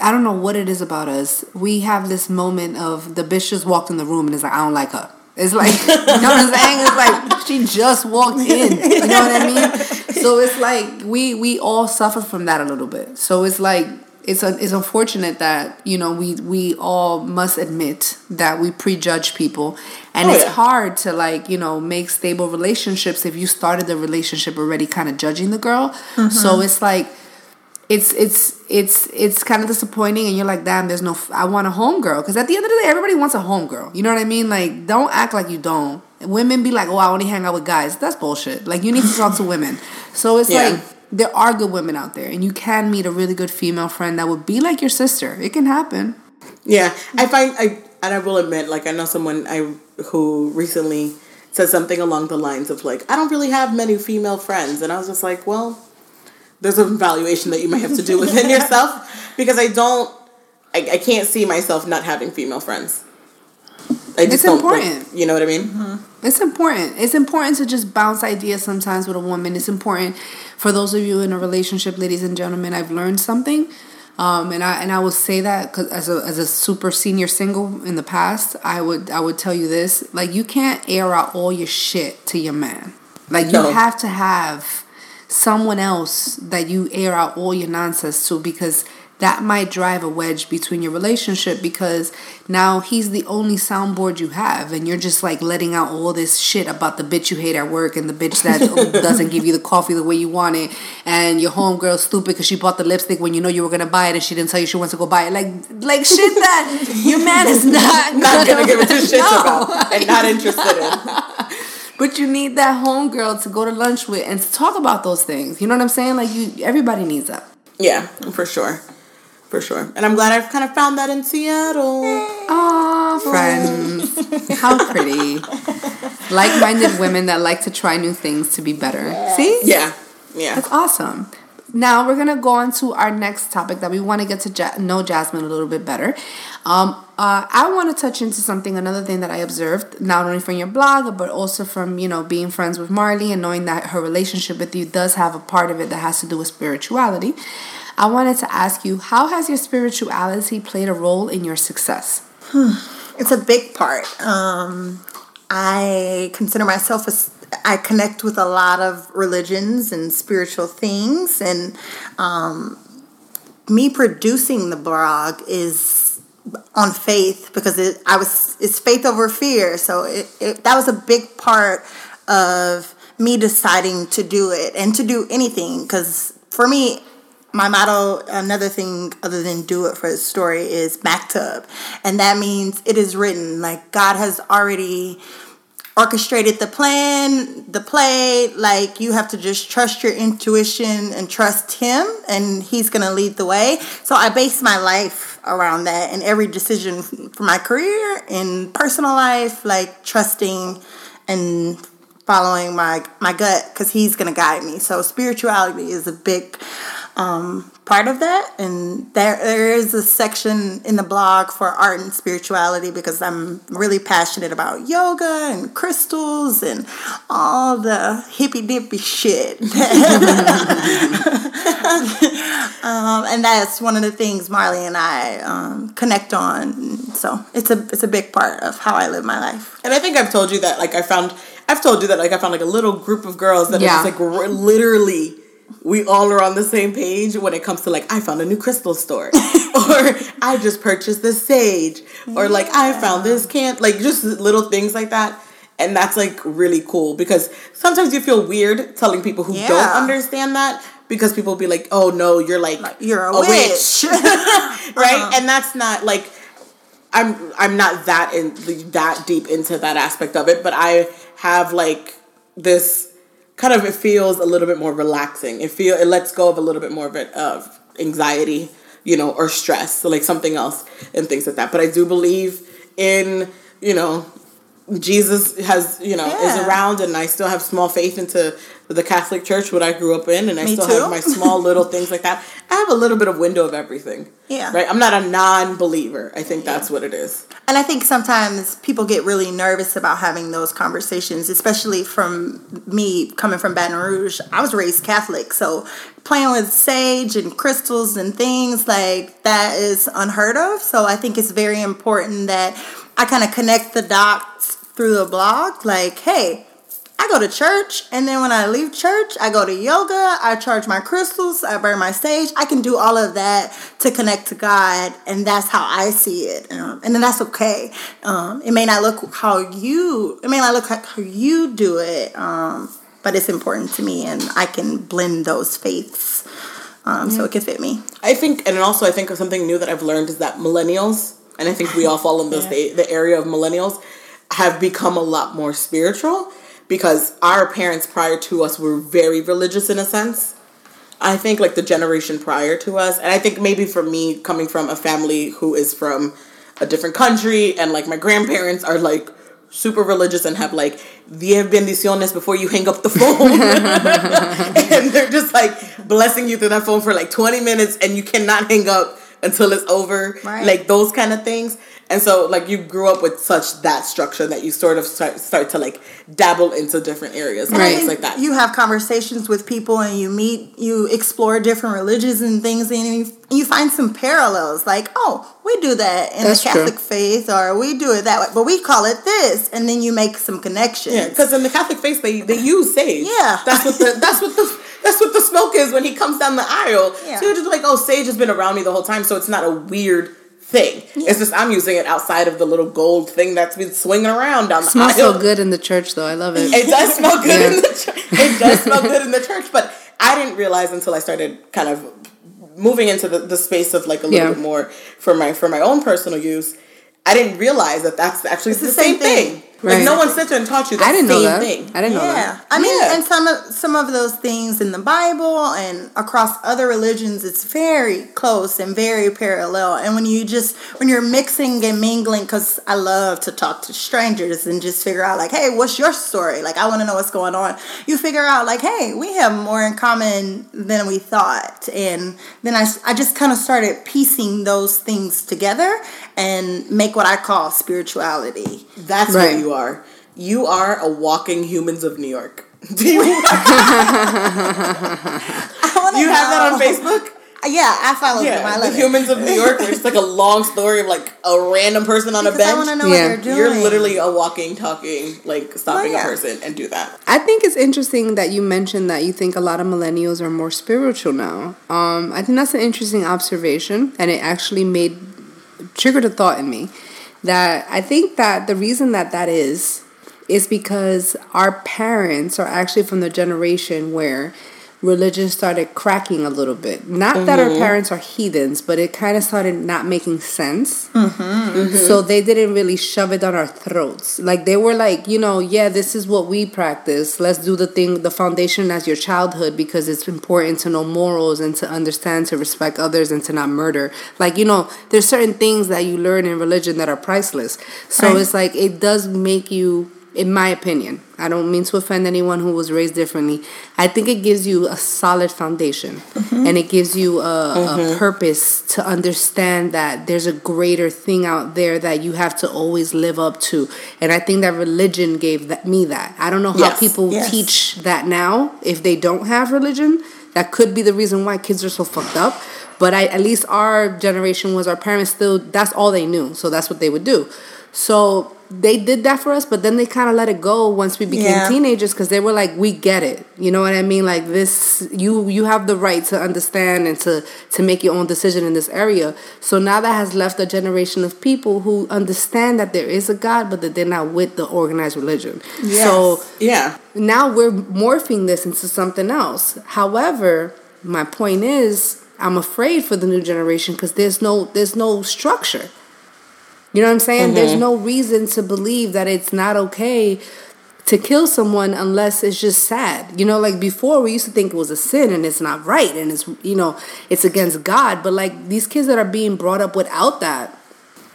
I don't know what it is about us. We have this moment of the bitch just walked in the room and is like, I don't like her. It's like, you know what I'm saying? It's like she just walked in. You know what I mean? So it's like we we all suffer from that a little bit. So it's like it's a, it's unfortunate that you know we we all must admit that we prejudge people, and Oh, it's yeah. hard to like you know make stable relationships if you started the relationship already kind of judging the girl. So mm-hmm. it's like it's it's it's it's kind of disappointing and you're like damn there's no i want a homegirl because at the end of the day everybody wants a homegirl you know what i mean? Like don't act like you don't. Women be like oh i only hang out with guys. That's bullshit. Like you need to talk to women. So it's Yeah. like there are good women out there and you can meet a really good female friend that would be like your sister it can happen Yeah, I find I and I will admit, like I know someone I who recently said something along the lines of like, I don't really have many female friends, and I was just like, well, there's an evaluation that you might have to do within yourself because I don't, I, I can't see myself not having female friends. I just It's don't, like- important. you know what I mean? It's important. It's important to just bounce ideas sometimes with a woman. It's important for those of you in a relationship, ladies and gentlemen. I've learned something, um, and I and I will say that 'cause as a as a super senior single in the past, I would I would tell you this: like you can't air out all your shit to your man. Like you No. have to have someone else that you air out all your nonsense to because that might drive a wedge between your relationship because now he's the only soundboard you have and you're just like letting out all this shit about the bitch you hate at work and the bitch that doesn't give you the coffee the way you want it and your homegirl's stupid because she bought the lipstick when you know you were gonna buy it and she didn't tell you she wants to go buy it like like shit that your man is not Not gonna give it two shits No. about and not interested in. But you need that homegirl to go to lunch with and to talk about those things. You know what I'm saying? Like you, everybody needs that. Yeah, for sure. For sure. And I'm glad I've kind of found that in Seattle. Aw, friends, how pretty. Like-minded women that like to try new things to be better. See? Yeah. Yeah. That's awesome. Now we're gonna go on to our next topic that we want to get to ja- know Jasmine a little bit better. Um, uh, I want to touch into something, another thing that I observed, not only from your blog, but also from you know being friends with Marley and knowing that her relationship with you does have a part of it that has to do with spirituality. I wanted to ask you, how has your spirituality played a role in your success? It's a big part. Um, I consider myself a. I connect with a lot of religions and spiritual things, and um, me producing the blog is on faith because it. I was. It's faith over fear, so it, it that was a big part of me deciding to do it and to do anything because for me my motto, another thing other than do it for the story, is maktub. And that means it is written. Like God has already orchestrated the plan, the play. Like you have to just trust your intuition and trust Him, and He's going to lead the way. So I base my life around that and every decision for my career and personal life, like trusting and following my my gut because he's gonna guide me. So spirituality is a big um, part of that, and there there is a section in the blog for art and spirituality because I'm really passionate about yoga and crystals and all the hippy dippy shit. um, and that's one of the things Marley and I um, connect on. So it's a it's a big part of how I live my life. And I think I've told you that, like, I found, I've told you that, like, I found, like, a little group of girls that Yeah. are just, like, r- literally, we all are on the same page when it comes to, like, I found a new crystal store. or I just purchased this sage. Or, like, I found this can't Like, just little things like that. And that's, like, really cool because sometimes you feel weird telling people who don't understand that because people be like, oh, no, you're, like, You're a, a witch. witch. right? Uh-huh. And that's not like I'm I'm not that in that deep into that aspect of it, but I have like this kind of it feels a little bit more relaxing. It feel it lets go of a little bit more of it of anxiety, you know, or stress, so like something else and things like that. But I do believe in, you know, Jesus has, you know, is around and I still have small faith into the Catholic Church, what I grew up in, and I Me still too. have my small little things like that. I have a little bit of window of everything. Yeah. Right? I'm not a non believer. I think that's what it is. And I think sometimes people get really nervous about having those conversations, especially from me coming from Baton Rouge. I was raised Catholic, so playing with sage and crystals and things like that is unheard of. So I think it's very important that I kind of connect the dots through the blog. Like, hey, I go to church, and then when I leave church, I go to yoga, I charge my crystals, I burn my sage. I can do all of that to connect to God, and that's how I see it. Um, and then that's okay. Um, it may not look how you, it may not look like how you do it, um, but it's important to me, and I can blend those faiths um, so it can fit me. I think, and also I think of something new that I've learned is that millennials, and I think we all fall in this the, the area of millennials, have become a lot more spiritual because our parents prior to us were very religious in a sense. I think like the generation prior to us, and I think maybe for me coming from a family who is from a different country, and like my grandparents are like super religious and have like diez bendiciones before you hang up the phone, and they're just like blessing you through that phone for like twenty minutes, and you cannot hang up until it's over, Right. like those kind of things. And so, like, you grew up with such that structure that you sort of start, start to like dabble into different areas and And things like that. You have conversations with people and you meet, you explore different religions and things, and you, you find some parallels. Like, oh, we do that in That's the true. Catholic faith, or we do it that way, but we call it this, and then you make some connections. Yeah, because in the Catholic faith they they use sage. Yeah. that's what the that's what the that's what the smoke is when he comes down the aisle. Yeah. So you're just like, oh, sage has been around me the whole time, so it's not a weird thing. It's just I'm using it outside of the little gold thing that's been swinging around down the aisle. Smells aisle. so good in the church, though. I love it. It does smell good Yeah. in the church. It does smell good in the church, but I didn't realize until I started kind of moving into the, the space of like a little Yeah. bit more for my for my own personal use. I didn't realize that that's actually the, the same, same thing. thing. Like no one sat there and taught you that I didn't know same that. thing. I didn't know Yeah, that. I mean, Yeah. and some of some of those things in the Bible and across other religions, it's very close and very parallel. And when you just when you're mixing and mingling, because I love to talk to strangers and just figure out like, hey, what's your story? Like, I want to know what's going on. You figure out like, hey, we have more in common than we thought, and then I I just kind of started piecing those things together and make what I call spirituality. That's Right. what you are. You are a walking humans of New York. Do you, you I have that on. Facebook? Yeah, I follow them. I Yeah, love the it. humans of New York. Where it's like a long story of like a random person on a Because I bench. want to know Yeah. what they're doing. You're literally a walking, talking, like stopping yeah. a person and do that. I think it's interesting that you mentioned that you think a lot of millennials are more spiritual now. Um, I think that's an interesting observation, and it actually made triggered a thought in me that I think that the reason that that is is because our parents are actually from the generation where religion started cracking a little bit. Not that our mm-hmm. parents are heathens, but it kind of started not making sense. Mm-hmm. Mm-hmm. So they didn't really shove it down our throats. Like they were like, you know, yeah, this is what we practice. Let's do the thing, the foundation as your childhood because it's important to know morals and to understand to respect others and to not murder. Like, you know, there's certain things that you learn in religion that are priceless. So Right. it's like it does make you in my opinion, I don't mean to offend anyone who was raised differently. I think it gives you a solid foundation mm-hmm. and it gives you a, a mm-hmm. purpose to understand that there's a greater thing out there that you have to always live up to. And I think that religion gave that, me that. I don't know how Yes, people yes. teach that now if they don't have religion. That could be the reason why kids are so fucked up. But I, at least our generation was our parents still, that's all they knew. So that's what they would do. So they did that for us, but then they kind of let it go once we became Yeah. teenagers because they were like, we get it. You know what I mean? Like this, you you have the right to understand and to to make your own decision in this area. So now that has left a generation of people who understand that there is a God, but that they're not with the organized religion. So Yeah. now we're morphing this into something else. However, my point is, I'm afraid for the new generation because there's no there's no structure. You know what I'm saying? There's mm-hmm. no reason to believe that it's not okay to kill someone unless it's just sad. You know, like before we used to think it was a sin and it's not right and it's you know it's against God. But like these kids that are being brought up without that,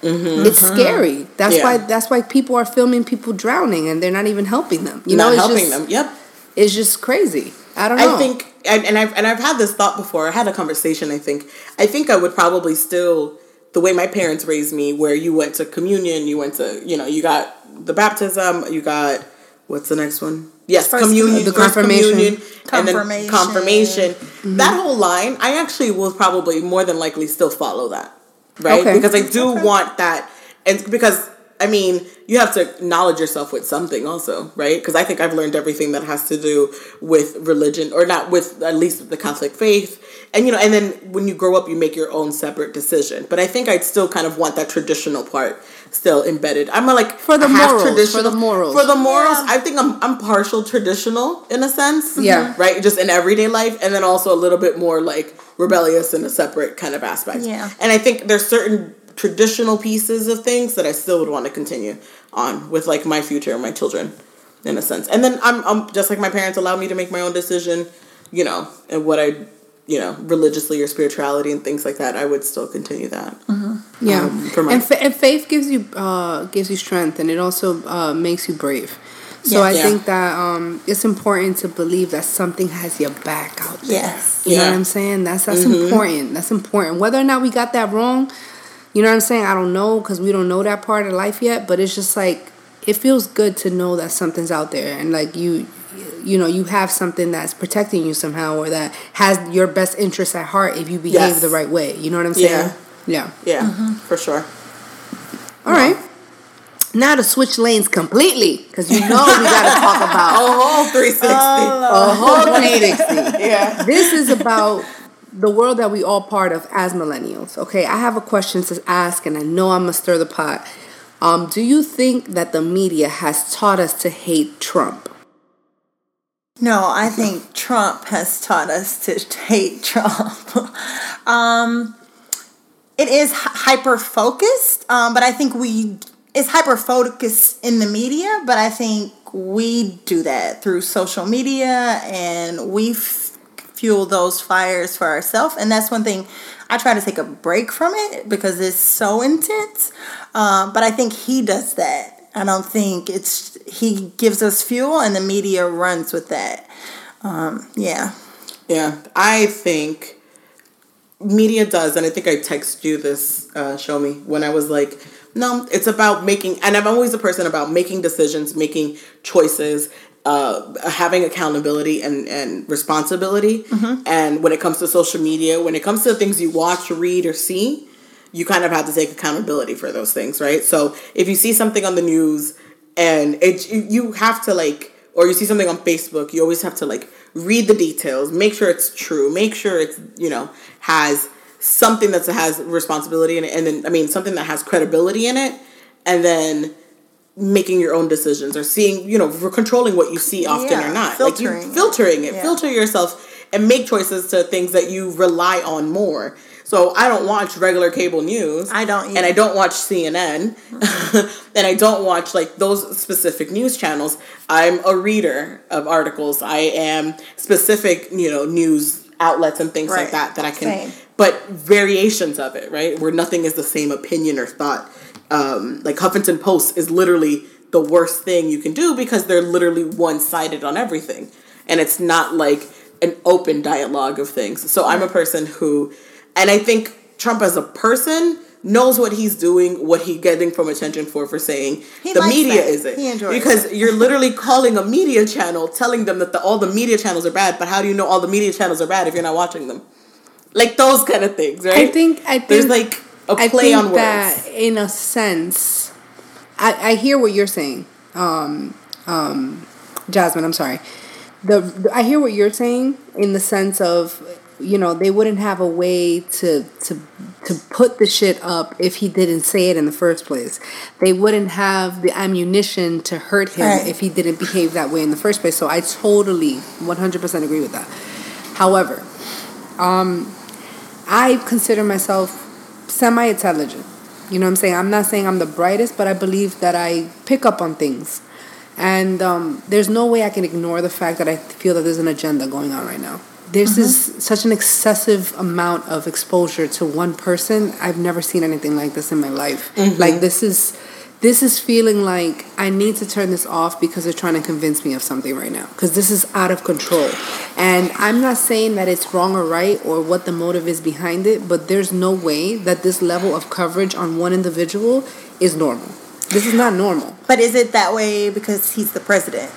mm-hmm. it's mm-hmm. scary. That's Yeah. why that's why people are filming people drowning and they're not even helping them. You know, it's helping just, them. Yep. It's just crazy. I don't know. I think, and, and I've and I've had this thought before. I had a conversation. I think. I think I would probably still the way my parents raised me, where you went to communion, you went to you know you got the baptism, you got what's the next one? Yes, First communion, the confirmation. communion, Confirmation. confirmation. Mm-hmm. That whole line, I actually will probably more than likely still follow that, right? Okay. Because I do want that, and because I mean, you have to acknowledge yourself with something also, right? Because I think I've learned everything that has to do with religion, or not with at least the Catholic faith, and you know, and then when you grow up, you make your own separate decision. But I think I'd still kind of want that traditional part still embedded. I'm a, like For the a half morals, for traditional- the morals. for the morals. Yeah. I think I'm I'm partial traditional in a sense, Yeah. Mm-hmm. right, just in everyday life, and then also a little bit more like rebellious in a separate kind of aspect. Yeah. and I think there's certain traditional pieces of things that I still would want to continue on with like my future and my children in a sense. And then I'm, I'm just like my parents allow me to make my own decision, you know, and what I, you know, religiously or spirituality and things like that. I would still continue that. Yeah, um, my- and, fa- and faith gives you uh, gives you strength, and it also uh, makes you brave. So Yeah. I Yeah. think that um, it's important to believe that something has your back out there. Yes. You know what I'm saying? That's that's important. That's important. Whether or not we got that wrong, you know what I'm saying? I don't know because we don't know that part of life yet. But it's just like it feels good to know that something's out there, and like you, you know, you have something that's protecting you somehow, or that has your best interests at heart if you behave Yes. the right way. You know what I'm saying? Yeah. Yeah. Yeah, for sure. All right. Now to switch lanes completely, because you know we got to talk about A about whole 360. a whole 360. yeah. This is about the world that we all part of as millennials. Okay, I have a question to ask, and I know I'm gonna stir the pot. Um, do you think that the media has taught us to hate Trump? No, I think Trump has taught us to hate Trump. um, it is hyper focused, um, but I think we it's hyper focused in the media. But I think we do that through social media, and we f- fuel those fires for ourselves. And that's one thing I try to take a break from it because it's so intense. Um, but I think he does that. I don't think it's he gives us fuel and the media runs with that. Um, yeah. Yeah, I think media does, and I think I text you this, uh, show me when I was like, no, it's about making, and I'm always a person about making decisions, making choices, uh, having accountability and and responsibility. And when it comes to social media, when it comes to things you watch, read, or see, you kind of have to take accountability for those things, right? So if you see something on the news and it you- have to like or you see something on Facebook, you always have to like read the details, make sure it's true, make sure it's, you know, has something that has responsibility in it and then I mean something that has credibility in it and then making your own decisions or seeing, you know, controlling what you see often Yeah, or not. filtering like you filtering it, Yeah. filter yourself and make choices to things that you rely on more. So I don't watch regular cable news. I don't and I don't watch CNN, and I don't watch like those specific news channels. I'm a reader of articles. I am specific, you know, news outlets and things like that that I can. Same. But variations of it, right, where nothing is the same opinion or thought. Um, like Huffington Post is literally the worst thing you can do because they're literally one sided on everything, and it's not like an open dialogue of things. So I'm a person who, and I think Trump as a person knows what he's doing, what he's getting from attention for for saying He the media that. isn't. He enjoys because you're literally calling a media channel, telling them that the, all the media channels are bad. But how do you know all the media channels are bad if you're not watching them? Like those kind of things, right? I think I think there's like a I play think on words. that in a sense, I, I hear what you're saying, um, um, Jasmine. I'm sorry. The, the I hear what you're saying in the sense of you know they wouldn't have a way to to to put the shit up if he didn't say it in the first place. They wouldn't have the ammunition to hurt him Right. if he didn't behave that way in the first place. So I totally 100% agree with that. However, um, I consider myself semi intelligent. You know what I'm saying? I'm not saying I'm the brightest, but I believe that I pick up on things. And um, there's no way I can ignore the fact that I feel that there's an agenda going on right now. Mm-hmm. This is such an excessive amount of exposure to one person. I've never seen anything like this in my life. Mm-hmm. Like this is this is feeling like I need to turn this off because they're trying to convince me of something right now. Because this is out of control. And I'm not saying that it's wrong or right or what the motive is behind it, but there's no way that this level of coverage on one individual is normal. This is not normal. But is it that way because he's the president?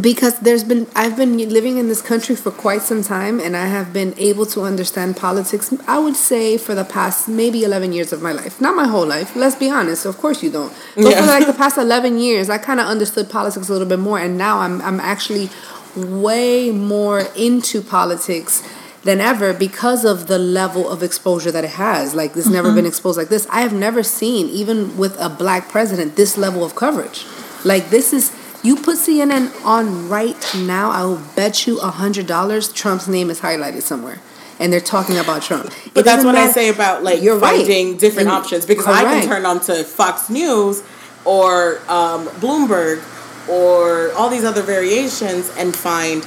Because there's been, I've been living in this country for quite some time and I have been able to understand politics, I would say, for the past maybe 11 years of my life. Not my whole life, let's be honest. Of course you don't. But Yeah. for like the past 11 years, I kind of understood politics a little bit more and now I'm, I'm actually way more into politics than ever because of the level of exposure that it has. Like, it's never mm-hmm. been exposed like this. I have never seen, even with a black president, this level of coverage. Like, this is, you put CNN on right now, I will bet you a $100 Trump's name is highlighted somewhere. And they're talking about Trump. It But that's what I say about like You're right. finding different And- options because I can turn on to Fox News or um, Bloomberg or all these other variations and find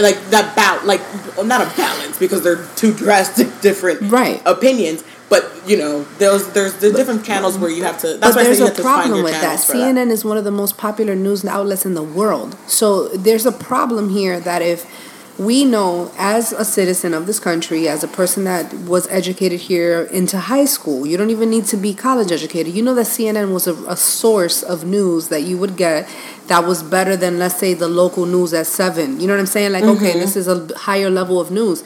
like that ba- like not a balance because they're two drastic different Right. opinions. But you know, there's there's the different channels where you have to. That's but why I say there's a have to find problem with that. CNN is one of the most popular news outlets in the world. So there's a problem here that if we know as a citizen of this country, as a person that was educated here into high school, you don't even need to be college educated. You know that CNN was a, a source of news that you would get that was better than, let's say, the local news at seven. You know what I'm saying? Like, okay, mm-hmm. this is a higher level of news.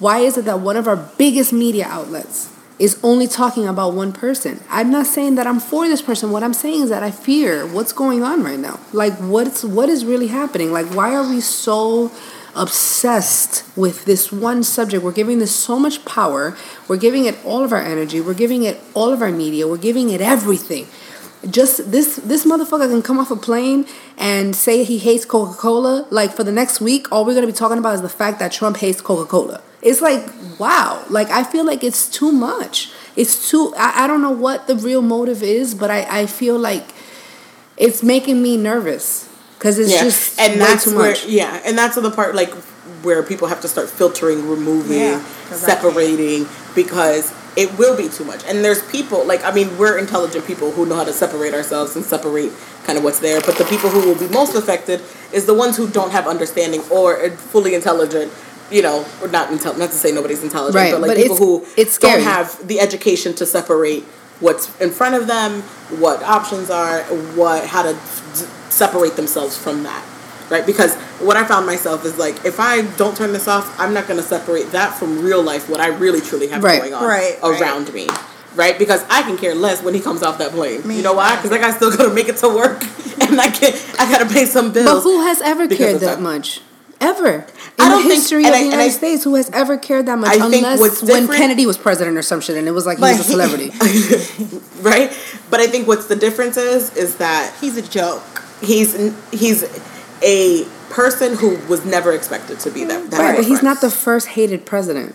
Why is it that one of our biggest media outlets is only talking about one person. I'm not saying that I'm for this person. What I'm saying is that I fear what's going on right now. Like what's what is really happening? Like why are we so obsessed with this one subject? We're giving this so much power. We're giving it all of our energy. We're giving it all of our media. We're giving it everything. Just this this motherfucker can come off a plane and say he hates Coca-Cola. Like for the next week, all we're gonna be talking about is the fact that Trump hates Coca-Cola. It's like, wow. Like I feel like it's too much. It's too I, I don't know what the real motive is, but I, I feel like it's making me nervous. Cause it's yeah. just and way that's too where much. yeah, and that's the part like where people have to start filtering, removing, Yeah, separating because it will be too much. And there's people like I mean we're intelligent people who know how to separate ourselves and separate kind of what's there. But the people who will be most affected is the ones who don't have understanding or are fully intelligent. You know, or not intel- not to say nobody's intelligent, Right, but like but people it's- who it's scary. don't have the education to separate what's in front of them, what options are, what how to d- separate themselves from that. Right? Because what I found myself is like if I don't turn this off, I'm not going to separate that from real life what I really truly have Right. going on Right, right. around me. Right? Because I can care less when he comes off that plane. Me you know why? Because I got still got to make it to work and I can I got to pay some bills. But who has ever cared of that that. much? Ever. In I don't the history and of the and United I- States, who has ever cared that much? I think Unless what's when Kennedy was president or some shit and it was like he was a celebrity. right? But I think what's the difference is is that He's a joke. he's he's a person who was never expected to be that. that right, but he's not the first hated president.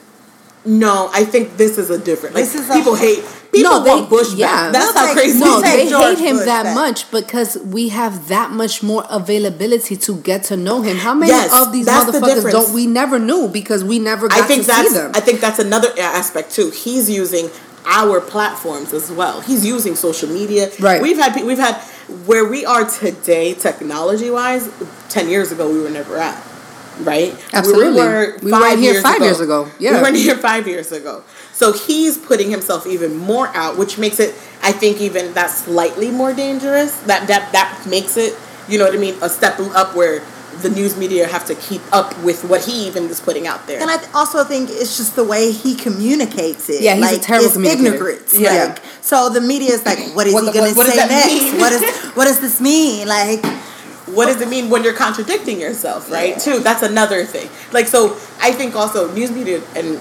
No, I think this is a different. Like This is a- people hate people No, they- want Bush yeah. back. That's They'll how crazy. No, We'll it is. take they George hate him Bush that back. much because we have that much more availability to get to know him. How many Yes, of these that's the motherfuckers don't we never knew because we never got I think to that's see them? I think that's another aspect too. He's using our platforms as well. He's using social media. Right. We've had we've had where we are today, technology wise. Ten years ago, we were never at. Right. Absolutely. We were We five weren't here years five ago. years ago. Yeah. We weren't here five years ago. So he's putting himself even more out, which makes it, I think, even that slightly more dangerous. That that that makes it, you know what I mean, a step up where the news media have to keep up with what he even is putting out there. And I th- also think it's just the way he communicates it. Yeah, he's a like, terrible it's communicator. ignorance. Yeah. Like, so the media is like, what is What he going to say next? mean? What is what does this mean? Like, what does it mean when you're contradicting yourself, right? Too. That's another thing. Like so I think also news media and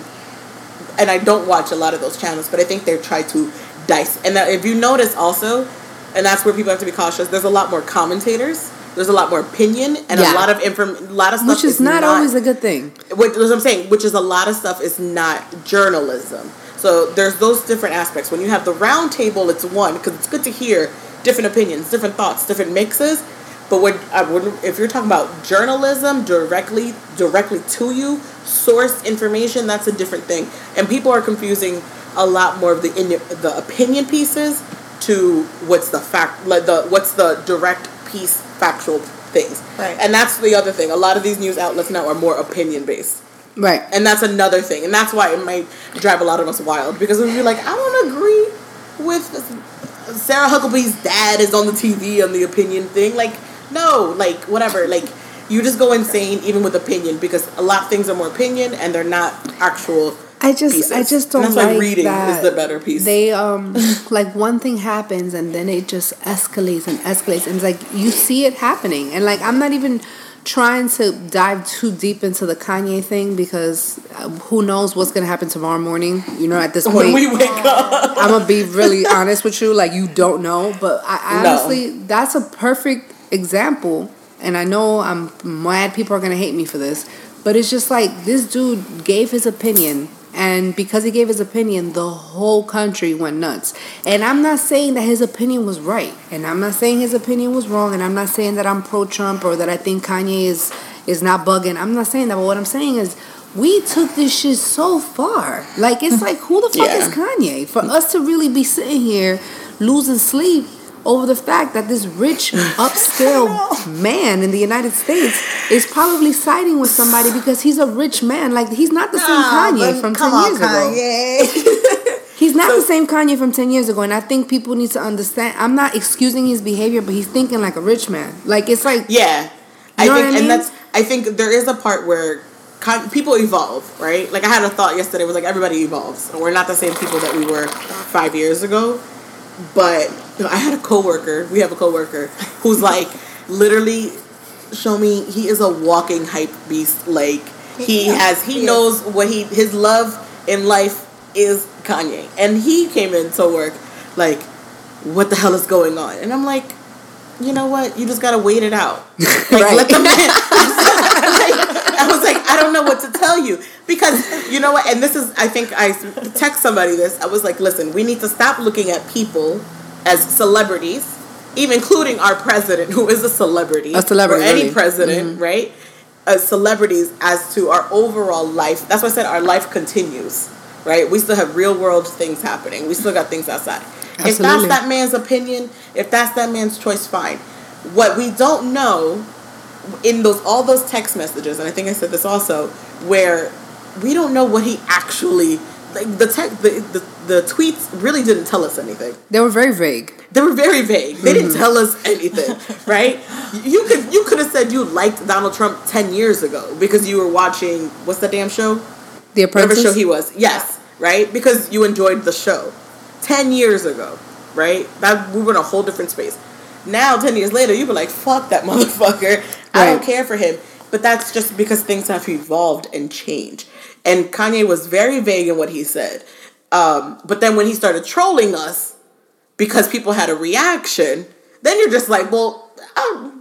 and I don't watch a lot of those channels, but I think they try to dice. And that if you notice also, and that's where people have to be cautious. There's a lot more commentators. There's a lot more opinion and Yeah. a lot of inform, a lot of stuff. Which is not, always a good thing. what, what I'm saying, which is a lot of stuff is not journalism. So there's those different aspects. When you have the round table, it's one because it's good to hear different opinions, different thoughts, different mixes. But when, I would if you're talking about journalism directly, directly to you, source information, that's a different thing. And people are confusing a lot more of the in, the opinion pieces to what's the fact, like the what's the direct piece, factual things. Right. And that's the other thing. A lot of these news outlets now are more opinion based. Right. And that's another thing. And that's why it might drive a lot of us wild. Because we'd be like, I don't agree with Sarah Huckabee's dad is on the TV on the opinion thing. Like, no, like, whatever. Like, you just go insane even with opinion because a lot of things are more opinion and they're not actual. I just pieces. I just don't that's why like reading that is the better piece. They um like one thing happens and then it just escalates and escalates and it's like you see it happening and like I'm not even trying to dive too deep into the Kanye thing because uh, who knows what's gonna happen tomorrow morning. You know, at this when point, we wake up. I'm gonna be really honest with you. Like you don't know, but I, I No. honestly, that's a perfect example. And I know I'm mad. People are gonna hate me for this, but it's just like this dude gave his opinion, and because he gave his opinion, the whole country went nuts. And I'm not saying that his opinion was right, and I'm not saying his opinion was wrong, and I'm not saying that I'm pro Trump or that I think Kanye is is not bugging. I'm not saying that, but what I'm saying is. We took this shit so far. Like it's hmm. like who the fuck Yeah. is Kanye? For us to really be sitting here losing sleep over the fact that this rich, upscale man in the United States is probably siding with somebody because he's a rich man. Like he's not the same Kanye from ten on, years ago. Kanye. He's not the same Kanye from ten years ago, and I think people need to understand. I'm not excusing his behavior, but he's thinking like a rich man. Like it's like Yeah, I think, I mean? and that's I think there is a part where people evolve, right? Like I had a thought yesterday. Was like everybody evolves. We're not the same people that we were five years ago. But know, I had a coworker. We have a coworker who's like literally show me he is a walking hype beast. Like he Yeah, has he is. knows what he his love in life is Kanye, and he came into work like, what the hell is going on? And I'm like, you know what? You just gotta wait it out. Like Right. let. I was like, I don't know what to tell you because you know what? And this is, I think I text somebody this. I was like, listen, we need to stop looking at people as celebrities, even including our president, who is a celebrity, A celebrity, or any really. Mm-hmm. president, right? As celebrities, as to our overall life. That's why I said our life continues, right? We still have real world things happening. We still got things outside. If that's that man's opinion, if that's that man's choice, fine. What we don't know in those all those text messages, and I think I said this also, where we don't know what he actually like the tech the, the the tweets really didn't tell us anything. They were very vague. They were very vague. They didn't mm-hmm. tell us anything, right? You could you could have said you liked Donald Trump ten years ago because you were watching what's the damn show? The Apprentice. Whatever show he was. Yes, right? Because you enjoyed the show. 10 years ago, right? That we were in a whole different space. Now, 10 years later, you'd be like, fuck that motherfucker. I don't care for him. But that's just because things have evolved and changed. And Kanye was very vague in what he said. Um, but then when he started trolling us because people had a reaction, then you're just like, well,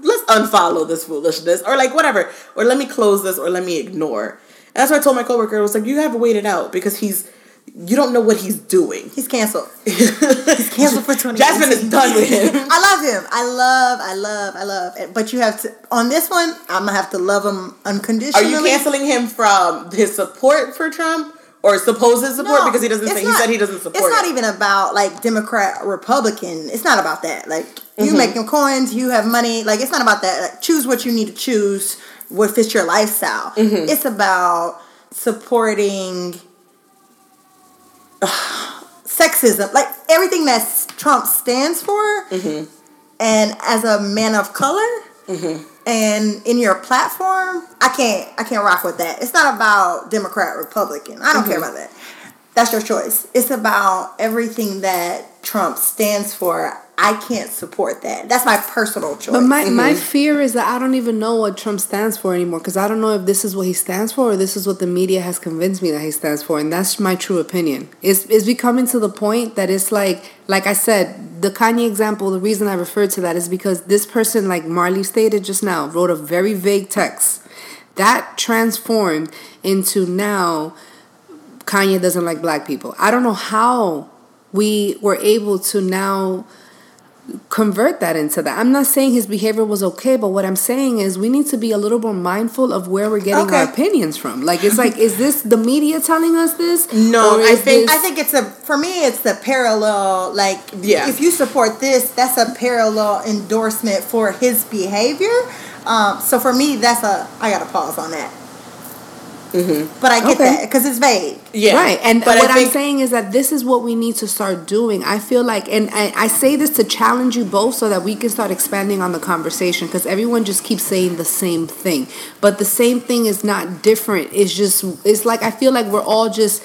let's unfollow this foolishness or like whatever. Or let me close this or let me ignore. And that's why I told my coworker, I was like, you have to wait it out because he's, you don't know what he's doing. He's canceled. He's canceled for 20. Jasmine is done with him. I love him. I love, I love, I love. it. But you have to on this one. I'm gonna have to love him unconditionally. Are you canceling him from his support for Trump or supposed support No, because he doesn't say he said he doesn't support It's not it. even about like Democrat Republican. It's not about that. Like Mm-hmm. you making coins, you have money. Like it's not about that. Like, choose what you need to choose. What fits your lifestyle. Mm-hmm. It's about supporting sexism, like everything that Trump stands for. Mm-hmm. And as a man of color, and in your platform, I can't I can't rock with that. It's not about Democrat Republican. I don't care about that. That's your choice. It's about everything that Trump stands for. I can't support that. That's my personal choice. But my, my mm-hmm. fear is that I don't even know what Trump stands for anymore because I don't know if this is what he stands for or this is what the media has convinced me that he stands for, and that's my true opinion. It's, it's becoming to the point that it's like, like I said, the Kanye example. The reason I referred to that is because this person, like Marley stated just now, wrote a very vague text that transformed into now Kanye doesn't like black people. I don't know how we were able to now convert that into that. I'm not saying his behavior was okay, but what I'm saying is we need to be a little more mindful of where we're getting our opinions from. Like it's like, is this the media telling us this? No, I think- this- I think it's a for me it's the parallel like Yeah. if you support this that's a parallel endorsement for his behavior um, so for me that's a I gotta pause on that Mm-hmm. but I get Okay. that because it's vague Yeah. Right. And But I what I'm saying is that this is what we need to start doing. I feel like, and I, I say this to challenge you both so that we can start expanding on the conversation because everyone just keeps saying the same thing. But the same thing is not different. It's just, it's like, I feel like we're all just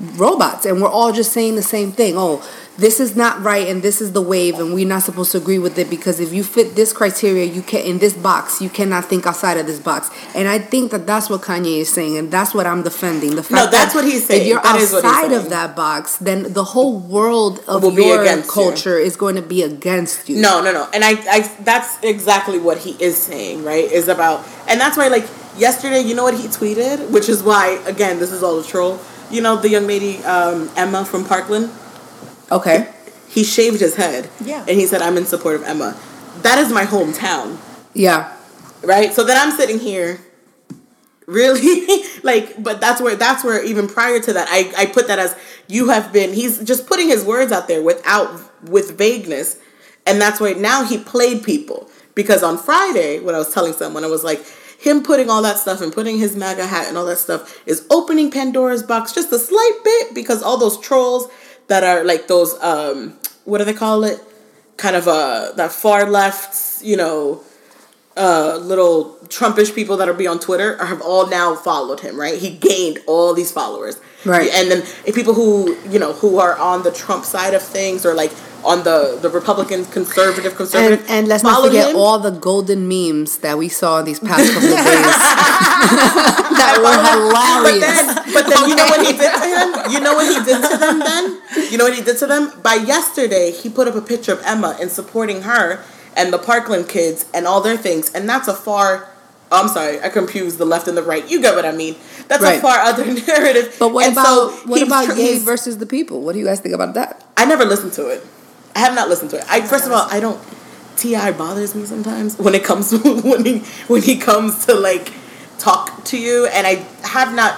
robots and we're all just saying the same thing. Oh, this is not right and this is the wave and we're not supposed to agree with it because if you fit this criteria, you can in this box, you cannot think outside of this box. And I think that that's what Kanye is saying and that's what I'm defending. The fact No, that's that what he's saying. If you're That is what he's outside of that box, then the whole world of Will your against you. culture is going to be against you. No, no, no. And I, I, that's exactly what he is saying, right? Is about, and that's why, like, yesterday, you know what he tweeted? Which is why, again, this is all a troll. You know, the young lady, um, Emma from Parkland? Okay. He shaved his head. Yeah. And he said, I'm in support of Emma. That is my hometown, Yeah. right? So then I'm sitting here, really? like, but that's where, that's where, even prior to that, I, I put that as, you have been, he's just putting his words out there without, with vagueness. And that's why now he played people. Because on Friday, when I was telling someone, I was like, him putting all that stuff and putting his MAGA hat and all that stuff is opening Pandora's box just a slight bit because all those trolls that are like those, um, what do they call it? Kind of uh, that far left, you know, uh, little Trumpish people that are be on Twitter have all now followed him. Right, he gained all these followers. Right. and then if people who you know who are on the Trump side of things or like on the the Republican conservative conservative and let's not forget him. all the golden memes that we saw these past couple of days that were hilarious. But then, but then you know what he did to him? You know what he did to them then? You know what he did to them? By yesterday, he put up a picture of Emma and supporting her and the Parkland kids and all their things. And that's a far, oh, I'm sorry, I confused the left and the right. You get what I mean. That's Right. a far other narrative. But what And about so what about tr- Ye versus the people? What do you guys think about that? I never listened to it. I have not listened to it. I first of all, I don't. T.I. bothers me sometimes when it comes when he when he comes to like talk to you, and I have not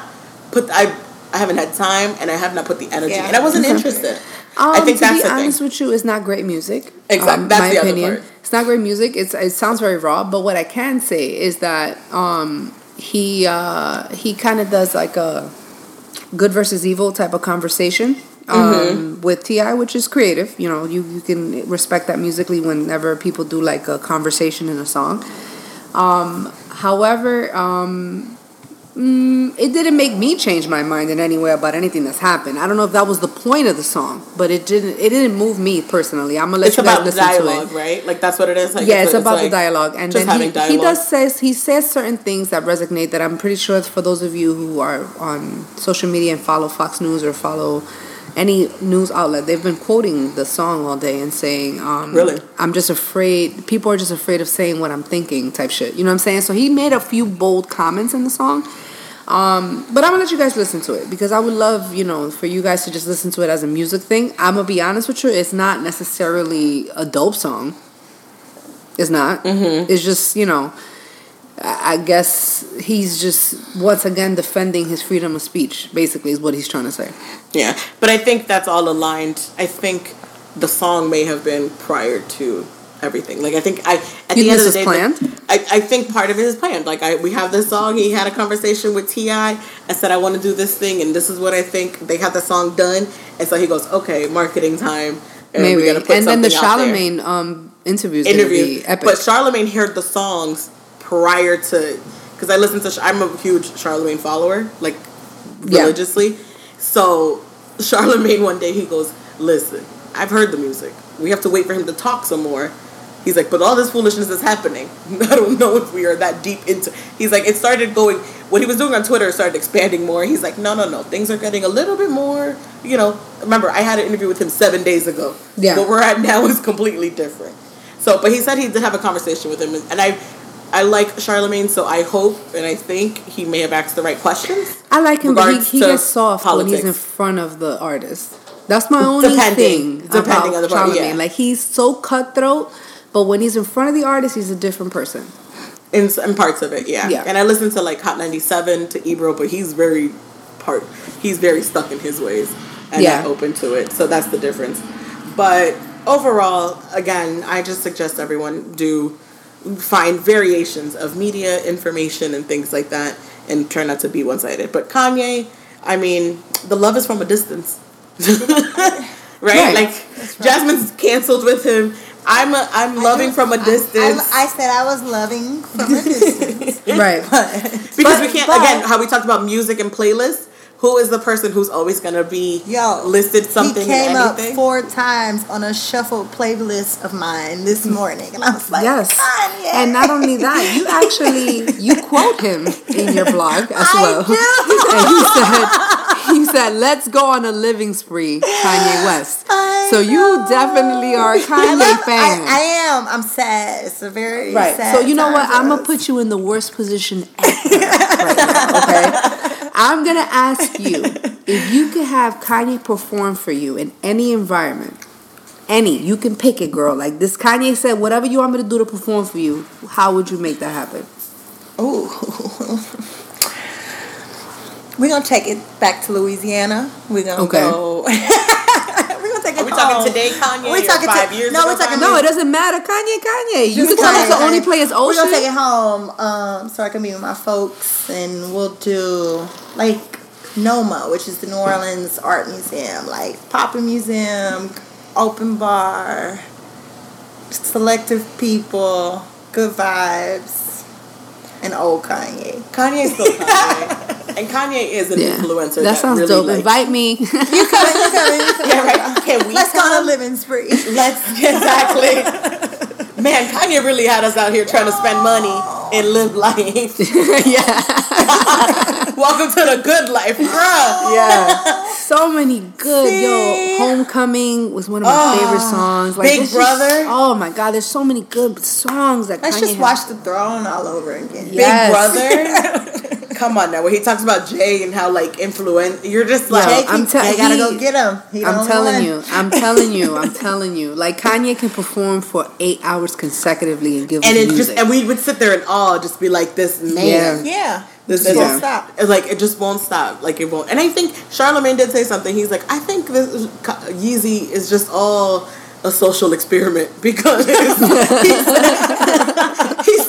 put I I haven't had time, and I have not put the energy, Yeah. and I wasn't interested. Um, I think to that's be the honest thing. with you, it's not great music. Exact- Um, that's my the other opinion. part. It's not great music. It's it sounds very raw. But what I can say is that um, he uh, he kind of does like a good versus evil type of conversation um, Mm-hmm. with T.I., which is creative. You know, you you can respect that musically whenever people do like a conversation in a song. Um, however, um, mm, it didn't make me change my mind in any way about anything that's happened. I don't know if that was the point of the song, but it didn't. It didn't move me personally. I'm gonna let It's you guys about listen dialogue, to it. right? Like that's what it is. Like, Yeah, it's a- about the dialogue, and then he, dialogue. he does says he says certain things that resonate. That I'm pretty sure for those of you who are on social media and follow Fox News or follow any news outlet, they've been quoting the song all day and saying, um, Really? I'm just afraid. People are just afraid of saying what I'm thinking, type shit. You know what I'm saying? So he made a few bold comments in the song. Um, but I'm gonna let you guys listen to it because I would love, you know, for you guys to just listen to it as a music thing. I'm gonna be honest with you, it's not necessarily a dope song. It's not. Mm-hmm. It's just, you know, I guess he's just once again defending his freedom of speech. Basically, is what he's trying to say. Yeah, but I think that's all aligned. I think the song may have been prior to everything. Like I think I at You the end of the day, planned? I, I think part of it is planned. Like I we have this song. He had a conversation with Ti. I said I want to do this thing, and this is what I think. They have the song done, and so he goes, "Okay, marketing time." And Maybe. we're gonna put And then the. Charlemagne um, interview interview. epic. But Charlemagne heard the songs prior to because I listen to. I'm a huge Charlemagne follower, like religiously. Yeah. So Charlemagne one day he goes, "Listen, I've heard the music. We have to wait for him to talk some more." He's like, but all this foolishness is happening. I don't know if we are that deep into. He's like, it started going. What he was doing on Twitter started expanding more. He's like, no, no, no. Things are getting a little bit more. You know, remember I had an interview with him seven days ago. Yeah. What we're at now is completely different. So, but he said he did have a conversation with him, and I, I like Charlemagne, so I hope and I think he may have asked the right questions. I like him, but he, he gets soft when he's in front of the artist. That's my only Depending. thing Depending about on the part, Charlemagne. yeah. Like he's so cutthroat, but when he's in front of the artist, he's a different person. in, in parts of it, yeah. Yeah. And I listened to like Hot ninety seven to Ebro, but he's very part. He's very stuck in his ways and Yeah. not open to it. So that's the difference. But overall, again, I just suggest everyone do find variations of media information and things like that, and try not to be one sided. But Kanye, I mean, the love is from a distance. right? Right. Like Jasmine's canceled with him. I'm a, I'm loving from a distance. I, I said I was loving from a distance. right. But, because But- we can't but- again how we talked about music and playlists who is the person who's always going to be Yo, listed something He came up four times on a shuffled playlist of mine this morning, and I was like, Yes. Kanye. And not only that, you actually you quote him in your blog as I well. do. And he said he said, "Let's go on a living spree, Kanye West." I so you definitely are a I, Kanye love- fan. I, I am. I'm sad. It's a very Right. Sad So you know what? I'm gonna put you in the worst position ever right now. Okay. I'm gonna ask you if you could have Kanye perform for you in any environment, any. You can pick it, girl. Like this, Kanye said, whatever you want me to do to perform for you, how would you make that happen? Oh, We're gonna take it back to Louisiana. We're gonna Okay. go. we're gonna take it Are we talking today, Kanye, We're talking five to- years No, ago, we're talking. Kanye? No, it doesn't matter. Kanye, Kanye. You Just can tell us the only play is We're gonna take it home, um, so I can be with my folks, and we'll do like NOMA, which is the New Orleans Art Museum, like Poppin Museum, open bar, selective people, good vibes, and old Kanye. Kanye's still Kanye, and Kanye is an Yeah. influencer. That sounds really dope. likes- Invite me. You coming? You coming? Yeah, right. Can we Let's go on come? a living spree. Let's exactly. Man, Kanye really had us out here trying to spend money and live life. yeah. Welcome to the good life, bruh. Yeah. So many good See? yo. Homecoming was one of my Oh, favorite songs. Like Big there's just- Brother. oh my god, there's so many good songs that Let's Kanye just has. watch the throne all over again. Yes. Big Brother. Come on now, where he talks about Jay and how like influent. You're just like, Jake, I'm tell- they gotta he- go get him. He I'm telling one. you, I'm telling you, I'm telling you. Like Kanye can perform for eight hours consecutively and give and us it just music. and we would sit there in awe, just be like, this man. Yeah. Yeah. This Just is won't stop. It's like it just won't stop. Like it won't. And I think Charlemagne did say something. He's like, I think this Yeezy is just all a social experiment because he's, he's like he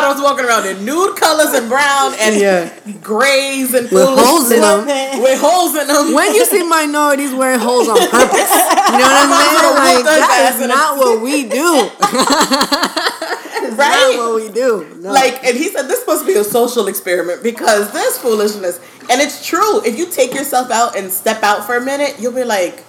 got us walking around in nude colors and brown and Yeah. grays and With holes in 'em. sweatpants With holes in them. when you see minorities wearing holes on purpose, you know what might as well I'm saying? Like that is not what we do. Not right? what we do. No. Like, and he said this must be a social experiment because this foolishness, and it's true. If you take yourself out and step out for a minute, you'll be like,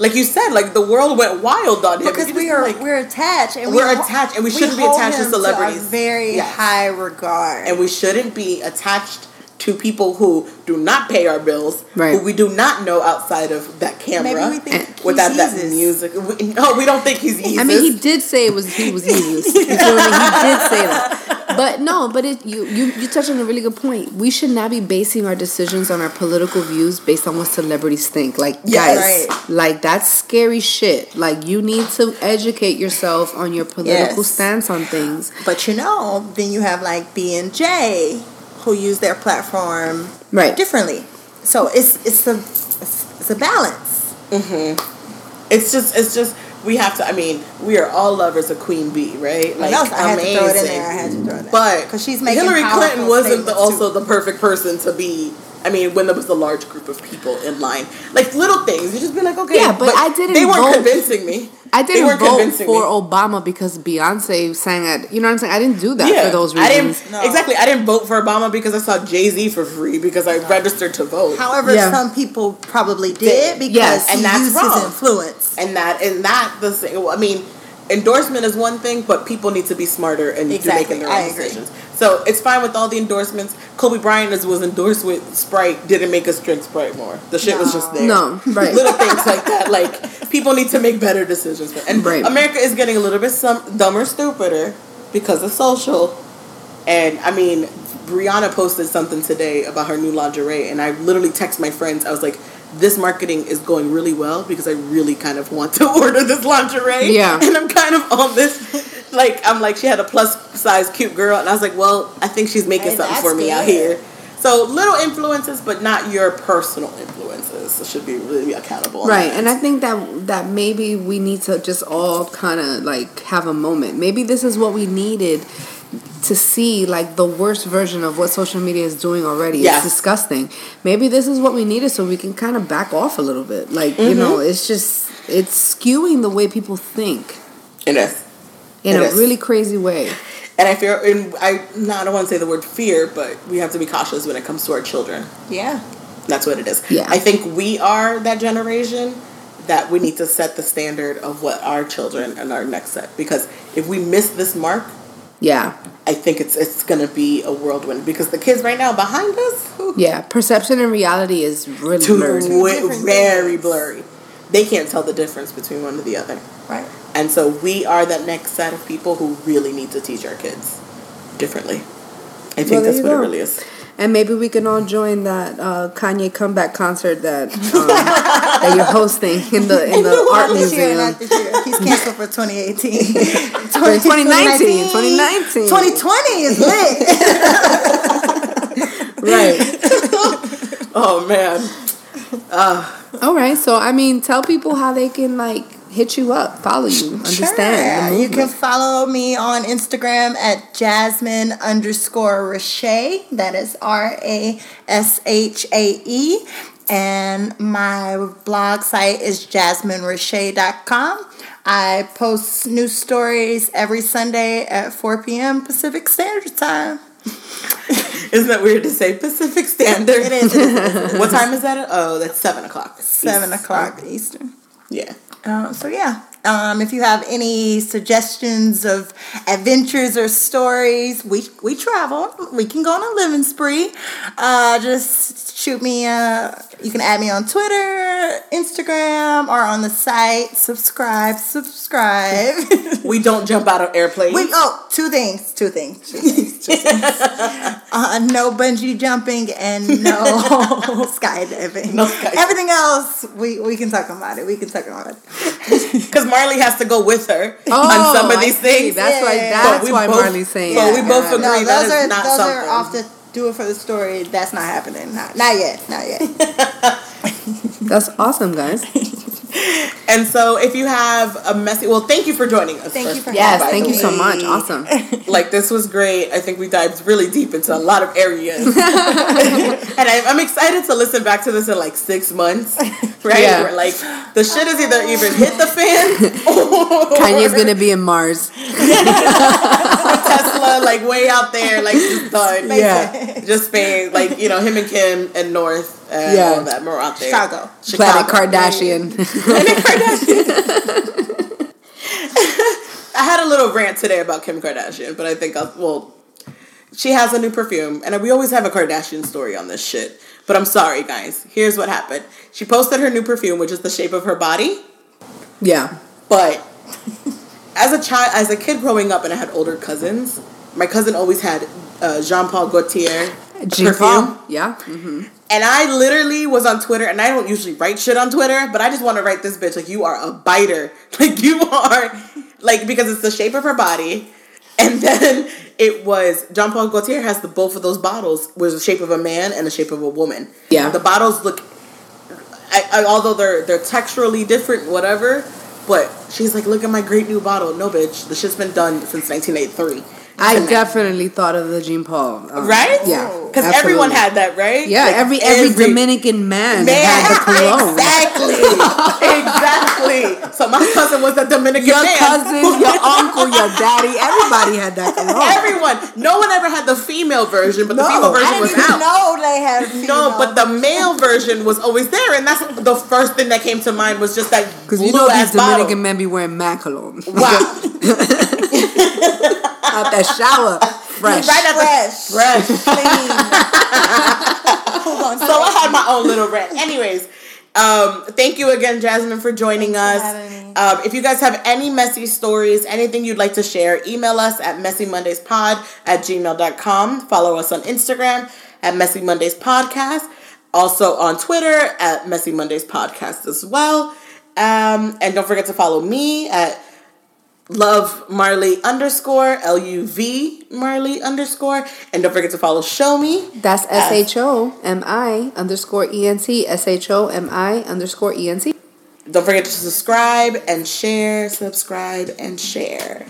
like you said, like the world went wild on him. Because we are like, we're attached and We're we attached, and we shouldn't be attached to celebrities. a very Yes. high regard. and we shouldn't be attached to people who do not pay our bills, Right. who we do not know outside of that camera. Maybe we think Without he's that Jesus. music, we, no, we don't think he's easy. I mean, he did say it was he was Jesus. You feel me? He did say that. But no, but it you you you touched on a really good point. We should not be basing our decisions on our political views based on what celebrities think. Like Yes. guys, Right. like that's scary shit. Like you need to educate yourself on your political Yes. stance on things. But you know, then you have like B and J who use their platform Right. differently. So it's it's a it's, it's a balance. Mm-hmm. It's just, it's just, we have to. I mean, we are all lovers of Queen Bee, right? Like, I had to throw it in there. I had to throw it in. But because she's making Hillary Clinton wasn't the, also too. the perfect person to be. I mean, when there was a large group of people in line, like little things, you just be like, okay. Yeah, but I didn't They weren't vote- convincing me. I didn't vote convincing for me. Obama because Beyonce sang it. you know what I'm saying? I didn't do that Yeah, for those I reasons. didn't No. exactly. I didn't vote for Obama because I saw Jay Z for free because I registered to vote. However, Yeah. some people probably did because Yes, and he that's used wrong. his influence. and that and that the thing. I mean, endorsement is one thing, but people need to be smarter and Exactly, do making their own decisions. So it's fine with all the endorsements. Kobe Bryant was endorsed with Sprite, didn't make us drink Sprite more. The shit was just there. No, right. Little things like that. Like people need to make better decisions. And Right. America is getting a little bit some dumber, stupider because of social. And I mean, Rihanna posted something today about her new lingerie, and I literally text my friends. I was like, "This marketing is going really well because I really kind of want to order this lingerie." Yeah. and I'm kind of on this. Like I'm like she had a plus size cute girl, and I was like, "Well, I think she's making Hey, something for me out here." So little influences, but not your personal influences. So should be really accountable. Right, that. and I think that that maybe we need to just all kind of like have a moment. Maybe this is what we needed to see like the worst version of what social media is doing already. Yes. It's disgusting. Maybe this is what we needed so we can kind of back off a little bit. Like, you know, Mm-hmm. it's just it's skewing the way people think it is. In It a is. really crazy way. And I fear, and I, no, I don't want to say the word fear, but we have to be cautious when it comes to our children. Yeah. That's what it is. Yeah. I think we are that generation that we need to set the standard of what our children and our next set. Because if we miss this mark, Yeah. I think it's it's gonna be a whirlwind. Because the kids right now behind us, whew, Yeah, perception and reality is really too blurred. wi- different very blurry. They can't tell the difference between one or the other. Right. And so we are that next set of people who really need to teach our kids differently. I think Well, that's you what it really is. And maybe we can all join that uh, Kanye comeback concert that um, that you're hosting in the in the art Not this year, museum. not this year. He's canceled for 2018. For 2019, 2019. 2020 is lit. Right. Oh man. All right. So I mean, tell people how they can like hit you up, follow you, understand Sure. You can follow me on Instagram at Jasmine underscore Rashae. That is R A S H A E. And my blog site is jasminerashae.com. I post new stories every Sunday at 4 p.m. Pacific Standard Time. Isn't that weird to say Pacific Standard? It is, it is, what time is that? Oh, that's seven o'clock. Seven East. o'clock Eastern. Yeah. Uh, so yeah, um, if you have any suggestions of adventures or stories, we we travel. We can go on a living spree. Uh, just shoot me. A, you can add me on Twitter, Instagram, or on the site. Subscribe, subscribe. We don't jump out of airplanes. we oh, two things. Two things. Two things. Two things. uh, no bungee jumping and no skydiving. No skydiving. Everything else, we we can talk about it. We can talk about it. Because Marley has to go with her Oh, on some of oh, I these see. things. That's why. Yeah. That's why both- Marley's saying. but we both Yeah. agree No, that those is are not those something. are off the do it for the story. That's not happening. Not, not yet. Not yet. That's awesome, guys. And so, if you have a messy, well, thank you for joining us. Thank first you for Yes, by thank the you so much. Awesome. Like this was great. I think we dived really deep into a lot of areas, and I, I'm excited to listen back to this in like six months, right? Yeah. Where like the shit has either even hit the fan, or Kanye's gonna be in Mars. Tesla like way out there, like just done. Yeah. just Spain, like you know him and Kim and North, and Yeah. all them are out there. Chicago. Planet Kardashian. I had a little rant today about Kim Kardashian, but I think I'll, well, she has a new perfume, and we always have a Kardashian story on this shit. But I'm sorry, guys. Here's what happened. She posted her new perfume, which is the shape of her body. yeah. But as a child, as a kid growing up, and I had older cousins, my cousin always had uh, Jean Paul Gaultier Paul. Yeah. hmm And I literally was on Twitter, and I don't usually write shit on Twitter, but I just want to write this bitch like you are a biter, like you are, like because it's the shape of her body, and then it was Jean Paul Gaultier has the both of those bottles was the shape of a man and the shape of a woman. Yeah. the bottles look, I, I, although they're they're texturally different, whatever. But she's like, look at my great new bottle. No, bitch, the shit's been done since 1983. I definitely thought of the Jean Paul. um, Right? Yeah. Because everyone had that, right? Yeah, Like, every, every Dominican man, Man, had the cologne. Exactly. exactly. So my cousin was a Dominican man. Your man. cousin, your uncle, your daddy, everybody had that cologne. Everyone. No one ever had the female version, but the female I version didn't was even out. know they had. No, but the male version was always there, and that's the first thing that came to mind was just that Because you know these ass bottle. Dominican men be wearing MAC cologne. Wow. Out that shower. Fresh. right at fresh, the fresh. clean. Hold on. So I had my own little rant. Anyways, um, thank you again, Jasmine, for joining Thanks us. having me. Um, if you guys have any messy stories, anything you'd like to share, email us at messymondayspod at gmail.com. Follow us on Instagram at Messy Mondays Podcast. Also on Twitter at Messy Mondays Podcast as well. Um, and don't forget to follow me at love Marley underscore L U V Marley underscore, and don't forget to follow Shomi. That's S H O M I underscore E N T. S H O M I underscore E N T. Don't forget to subscribe and share, subscribe and share.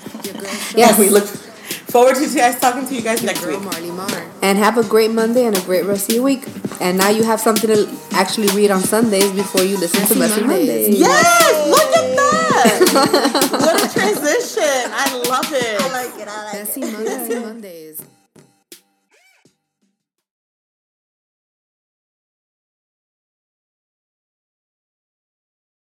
Yes. We look forward to you guys talking to you guys next week. Marley Mar. And have a great Monday and a great rest of your week. And now you have something to actually read on Sundays before you listen to Messy Messy Mondays. Mondays. Yes, look at that what a transition. I love it. I like it. I like Messy it. Messy Mondays.